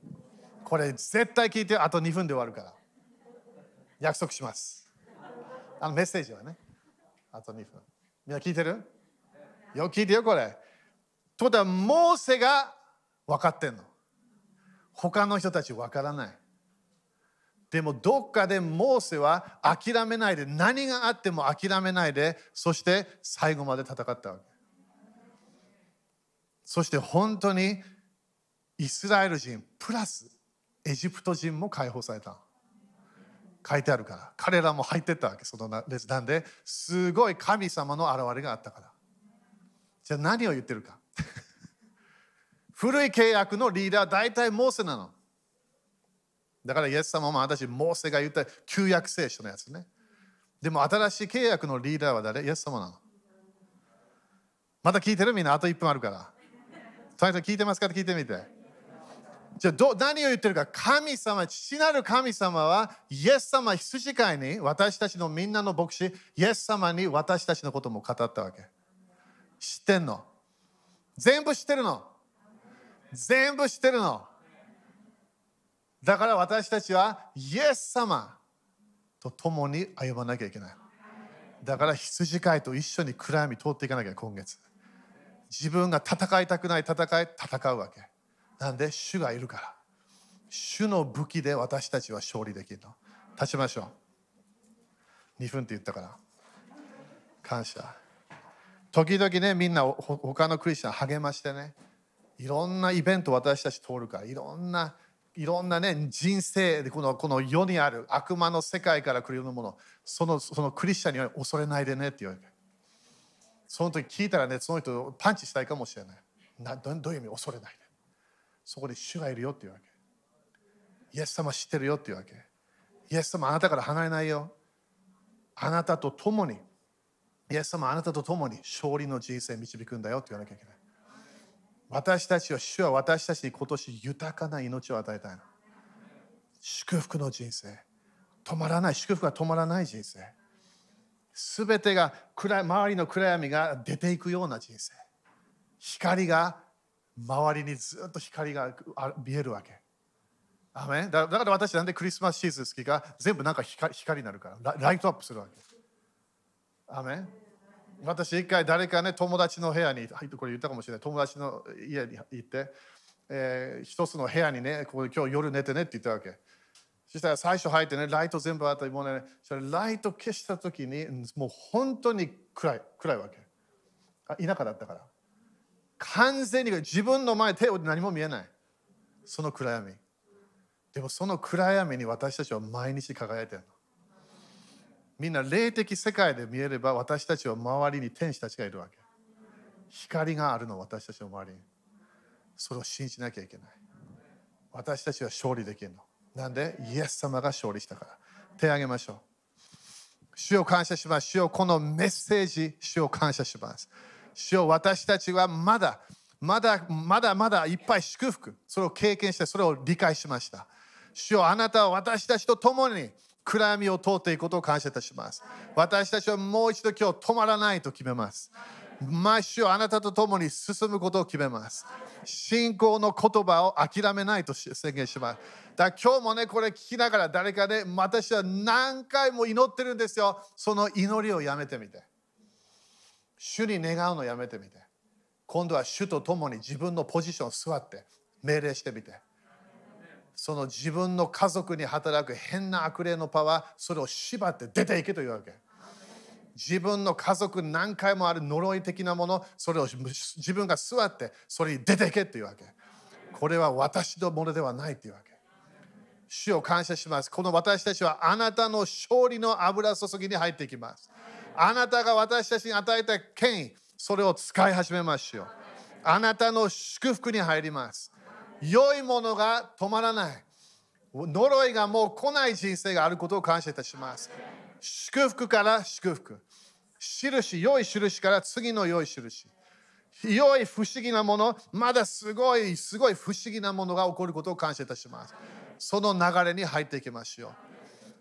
[SPEAKER 1] これ絶対聞いてあと2分で終わるから。約束します。あのメッセージはね。あと2分。みんな聞いてる？よ聞いてよこれ。ということはモーセが分かってんの。他の人たちわからない。でもどっかでモーセは諦めないで何があっても諦めないでそして最後まで戦ったわけ。そして本当にイスラエル人プラスエジプト人も解放された。書いてあるから。彼らも入ってったわけ。その列なんで。すごい神様の現れがあったから。じゃあ何を言ってるか。古い契約のリーダー大体モーセなの。だからイエス様も私モーセが言った旧約聖書のやつね。でも新しい契約のリーダーは誰？イエス様なの。また聞いてる？みんなあと1分あるから。最初聞いてますか？ら聞いてみて。じゃあど何を言ってるか。神様父なる神様はイエス様羊飼いに私たちのみんなの牧師イエス様に私たちのことも語ったわけ。知ってんの？全部知ってるの？全部知ってるの？だから私たちはイエス様と共に歩まなきゃいけない。だから羊飼いと一緒に暗闇通っていかなきゃ今月。自分が戦いたくない戦い戦うわけ。なんで主がいるから。主の武器で私たちは勝利できるの。立ちましょう。2分って言ったから。感謝。時々ねみんな他のクリスチャン励ましてね。いろんなイベント私たち通るから。いろんないろんなね人生でこのこの世にある悪魔の世界から来るようなもの。そのそのクリスチャンには恐れないでねって言われて。その時聞いたらねその人パンチしたいかもしれない。などういう意味？恐れないで。そこで主がいるよっていうわけ。イエス様知ってるよっていうわけ。イエス様あなたから離れないよ。あなたと共に。イエス様あなたと共に勝利の人生導くんだよって言わなきゃいけない。私たちは主は私たちに今年豊かな命を与えたいの。祝福の人生。止まらない。祝福が止まらない人生。すべてが暗い周りの暗闇が出ていくような人生。光が周りにずっと光が見えるわけ。アメだから私なんでクリスマスシーズン好きか全部なんか光光になるから。ライトアップするわけ。アメ私一回誰かね友達の部屋にこれ言ったかもしれない。友達の家に行って、えー、一つの部屋にねここ今日夜寝てねって言ったわけ。そしたら最初入ってね、ライト全部あったり、もね、それライト消した時に、もう本当に暗い、暗いわけ。あ田舎だったから。完全に自分の前、手を何も見えない。その暗闇。でもその暗闇に私たちは毎日輝いてるの。みんな霊的世界で見えれば私たちは周りに天使たちがいるわけ。光があるの私たちの周りに。それを信じなきゃいけない。私たちは勝利できるの。なんで？イエス様が勝利したから。手を挙げましょう。主を感謝します。主をこのメッセージ、主を感謝します。主を私たちはまだ、まだ、まだまだいっぱい祝福、それを経験して、それを理解しました。主をあなたは私たちと共に暗闇を通っていくことを感謝いたします。私たちはもう一度今日止まらないと決めます。毎週あなたと共に進むことを決めます。信仰の言葉を諦めないと宣言します。だから今日もね、これ聞きながら誰かで、ね、私は何回も祈ってるんですよ。その祈りをやめてみて。主に願うのやめてみて。今度は主と共に自分のポジションを座って命令してみて。その自分の家族に働く変な悪霊のパワー、それを縛って出ていけというわけ。自分の家族何回もある呪い的なものそれを自分が座ってそれに出ていけっていうわけこれは私のものではないっていうわけ主を感謝しますこの私たちはあなたの勝利の油注ぎに入っていきますあなたが私たちに与えた権威それを使い始めましょう。あなたの祝福に入ります。良いものが止まらない。呪いがもう来ない人生があることを感謝いたします。祝福から祝福。印良い印から次の良い印。良い不思議なものまだすごいすごい不思議なものが起こることを感謝いたします。その流れに入っていきましょう。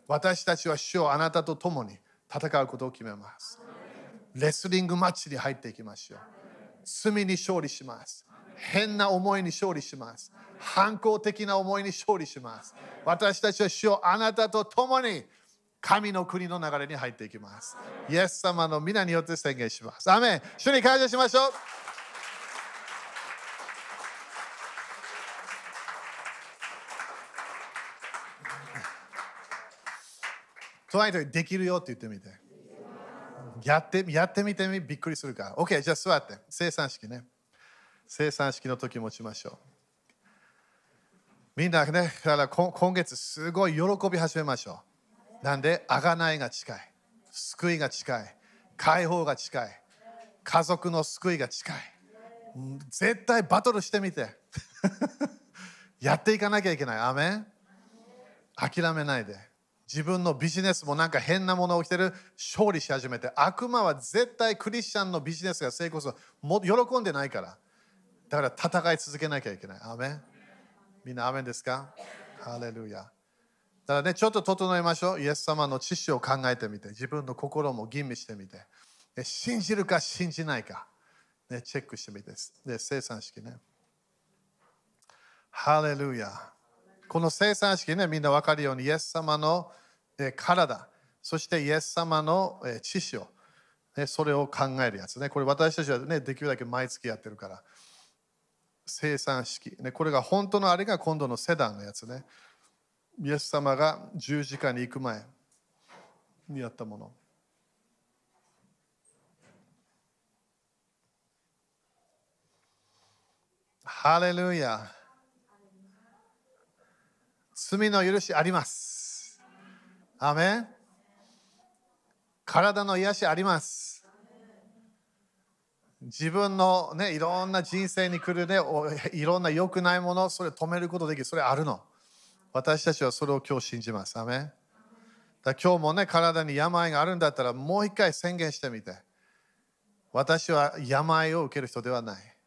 [SPEAKER 1] 私たちは主をあなたと共に戦うことを決めますレスリングマッチに入っていきましょう罪に勝利します変な思いに勝利します反抗的な思いに勝利します私たちは主をあなたと共に神の国の流れに入っていきます。イエス様の皆によって宣言します。アメン主に感謝しましょう。隣人にできるよって言ってみて。やってやってみてみびっくりするから。OK、じゃあ座って。生産式ね。生産式の時持ちましょう。みんなね、から今月すごい喜び始めましょう。なんで、あがないが近い。救いが近い。解放が近い。家族の救いが近い。絶対バトルしてみて。やっていかなきゃいけない。アメン諦めないで。自分のビジネスもなんか変なものを着てる勝利し始めて悪魔は絶対クリスチャンのビジネスが成功する。も喜んでないから。だから戦い続けなきゃいけない。アメン。みんなアメンですか？ハレルヤ。だからねちょっと整えましょう。イエス様の知識を考えてみて。自分の心も吟味してみて。信じるか信じないか、ね、チェックしてみて。で生産式ね。ハレルヤ。この生産式ねみんな分かるようにイエス様の体、そしてイエス様の知識を、ね、それを考えるやつね。これ私たちはね、できるだけ毎月やってるから。生産式。ね、これが本当のあれが今度のセダンのやつね。イエス様が十字架に行く前にやったもの。ハレルヤ。罪の許しあります。アメン体の癒しあります。自分のね、いろんな人生に来るね、いろんな良くないもの、それ止めることできる。それあるの。私たちはそれを今日信じます。アメンだ今日もね、体に病があるんだったら、もう一回宣言してみて。私は病を受ける人ではない。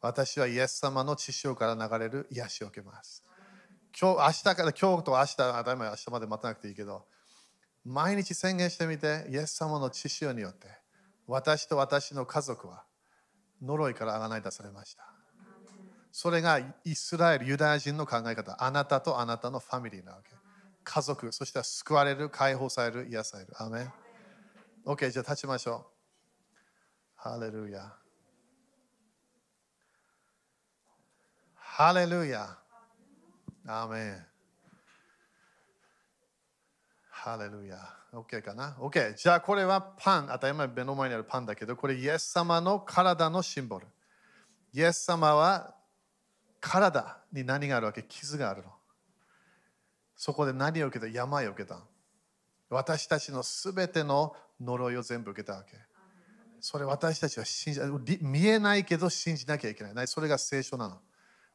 [SPEAKER 1] 私はイエス様の血潮から流れる癒しを受けます。今日、明日から、今日と明日、当たり前明日まで待たなくていいけど、毎日宣言してみて、イエス様の知識によって、私と私の家族は呪いからあがない出されました。それがイスラエル、ユダヤ人の考え方、あなたとあなたのファミリーなわけ。家族、そして救われる、解放される、癒される。アメン。OK、じゃあ立ちましょう。ハレルヤ。ハレルヤ。アーメン。ハレルヤ。OK かな ?OK。じゃあこれはパン。当たり前目の前にあるパンだけど、これイエス様の体のシンボル。イエス様は体に何があるわけ？傷があるの。そこで何を受けた？病を受けた。私たちのすべての呪いを全部受けたわけ。それ私たちは信じ見えないけど信じなきゃいけない。それが聖書なの。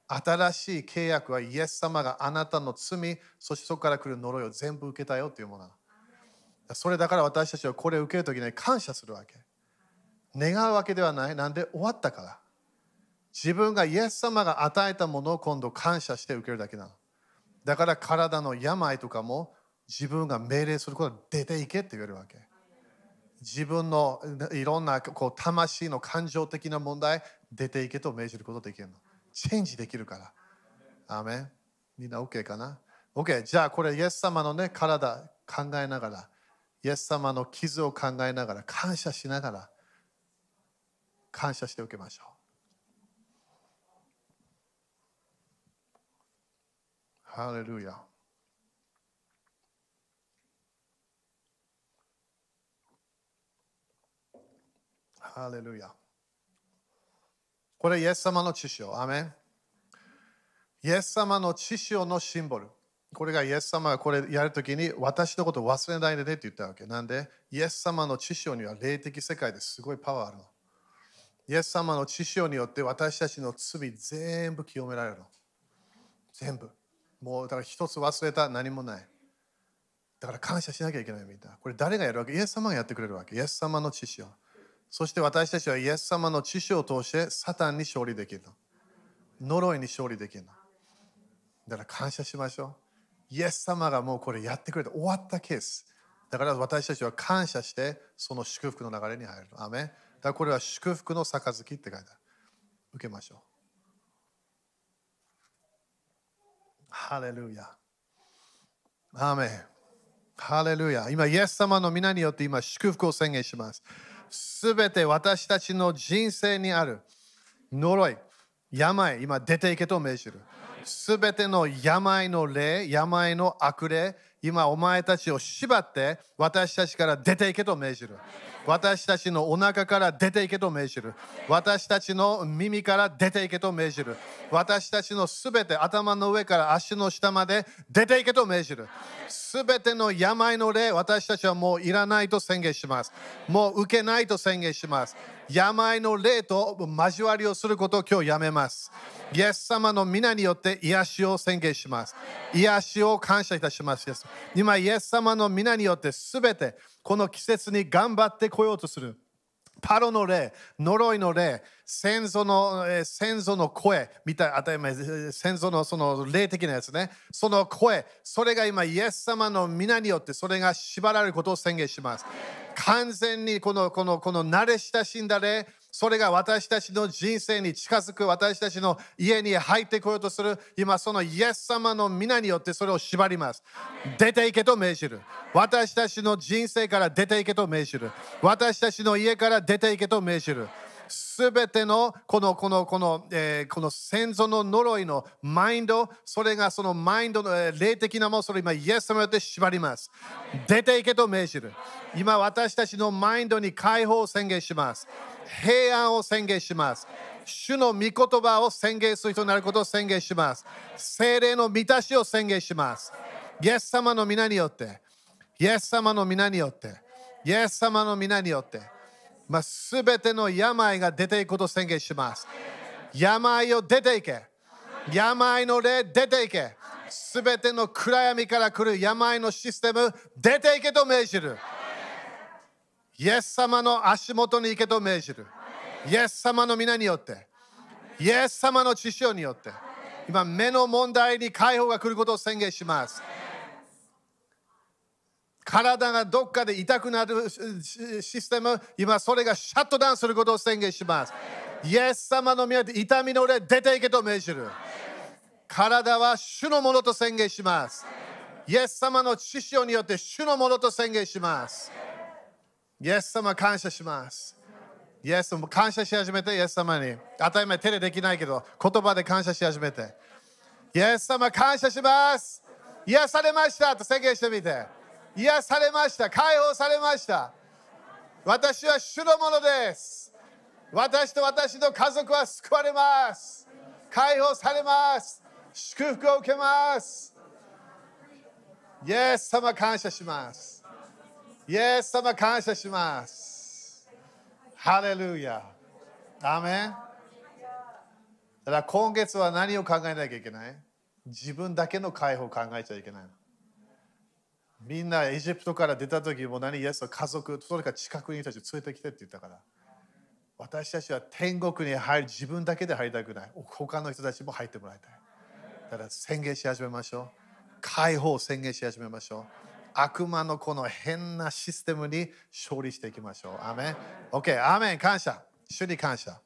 [SPEAKER 1] 新しい契約はイエス様があなたの罪、そしてそこから来る呪いを全部受けたよというもの。それだから私たちはこれを受けるときに感謝するわけ。願うわけではない。なんで終わったから。自分がイエス様が与えたものを今度感謝して受けるだけなの。だから体の病とかも自分が命令すること出ていけって言えるわけ。自分のいろんなこう魂の感情的な問題出ていけと命じることできるの。チェンジできるから。アメンみんな OK かな ?OK。じゃあこれイエス様のね、体考えながら、イエス様の傷を考えながら、感謝しながら、感謝しておきましょう。ハレルヤ。ハレルヤ。これ、イエス様の知識アメン。イエス様の知識のシンボル。これがイエス様がこれやるときに私のことを忘れないでねって言ったわけ。なんで、イエス様の知識には霊的世界ですごいパワーあるの。イエス様の知識によって私たちの罪全部清められるの。全部。もうだから一つ忘れた何もない。だから感謝しなきゃいけないみたいな。これ誰がやるわけ？イエス様がやってくれるわけ。イエス様の知識を。そして私たちはイエス様の知識を通してサタンに勝利できるの。呪いに勝利できるの。だから感謝しましょう。イエス様がもうこれやってくれて終わったケース。だから私たちは感謝してその祝福の流れに入る。アメだからこれは祝福の杯って書いてある。受けましょう。ハレルヤ。アメハレルヤ。今、イエス様の皆によって今、祝福を宣言します。すべて私たちの人生にある呪い、病、今出ていけと命じる。すべての病の霊、病の悪霊、今お前たちを縛って私たちから出ていけと命じる。私たちのお腹から出ていけと命じる。私たちの耳から出ていけと命じる。私たちのすべて頭の上から足の下まで出ていけと命じる。すべての病の霊、私たちはもういらないと宣言します。もう受けないと宣言します。病の霊と交わりをすることを今日やめます。イエス様の皆によって癒しを宣言します。癒しを感謝いたします。今、イエス様の皆によってすべてこの季節に頑張ってこようとする。パロの霊、呪いの霊、先祖の、先祖の声みたい当たり前先祖のその霊的なやつね。その声、それが今、イエス様の皆によってそれが縛られることを宣言します。完全にこのこのこの慣れ親しんだ霊、それが私たちの人生に近づく、私たちの家に入ってこようとする、今そのイエス様の皆によってそれを縛ります。出ていけと命じる。私たちの人生から出ていけと命じる。私たちの家から出ていけと命じる。すべてのこのこのこの、えーこの先祖の呪いのマインド、それがそのマインドの、えー霊的なもの、それ今イエス様によって縛ります。出ていけと命じる。今私たちのマインドに解放を宣言します。平安を宣言します。主の御言葉を宣言する人になることを宣言します。精霊の満たしを宣言します。イエス様の皆によって、イエス様の皆によって、イエス様の皆によって、まあ、全ての病が出ていくことを宣言します。病を出ていけ。病の霊出ていけ。すべての暗闇から来る病のシステム出ていけと命じる。イエス様の足元に行けと命じる。イエス様の皆によって、イエス様の知識によって、今目の問題に解放が来ることを宣言します。体がどっかで痛くなるシステム、今それがシャットダウンすることを宣言します。イエス様の宮で痛みの霊出ていけと命じる。体は主のものと宣言します。イエス様の知識によって主のものと宣言します。イエス様感謝します。イエス様感謝し始めて、イエス様に。当たり前手でできないけど、言葉で感謝し始めて。イエス様感謝します。癒されましたと宣言してみて。癒されました。解放されました。私は主のものです。私と私の家族は救われます。解放されます。祝福を受けます。イエス様感謝します。イエス様感謝します。ハレルヤ。アーメン。だから今月は何を考えなきゃいけない？自分だけの解放を考えちゃいけない。みんなエジプトから出た時も何？イエスは家族、それから近くにいる人たちを連れてきてって言ったから。私たちは天国に入る自分だけで入りたくない。他の人たちも入ってもらいたい。だから宣言し始めましょう。解放を宣言し始めましょう。悪魔のこの変なシステムに勝利していきましょう。アメン。OK、アーメン。感謝。主に感謝。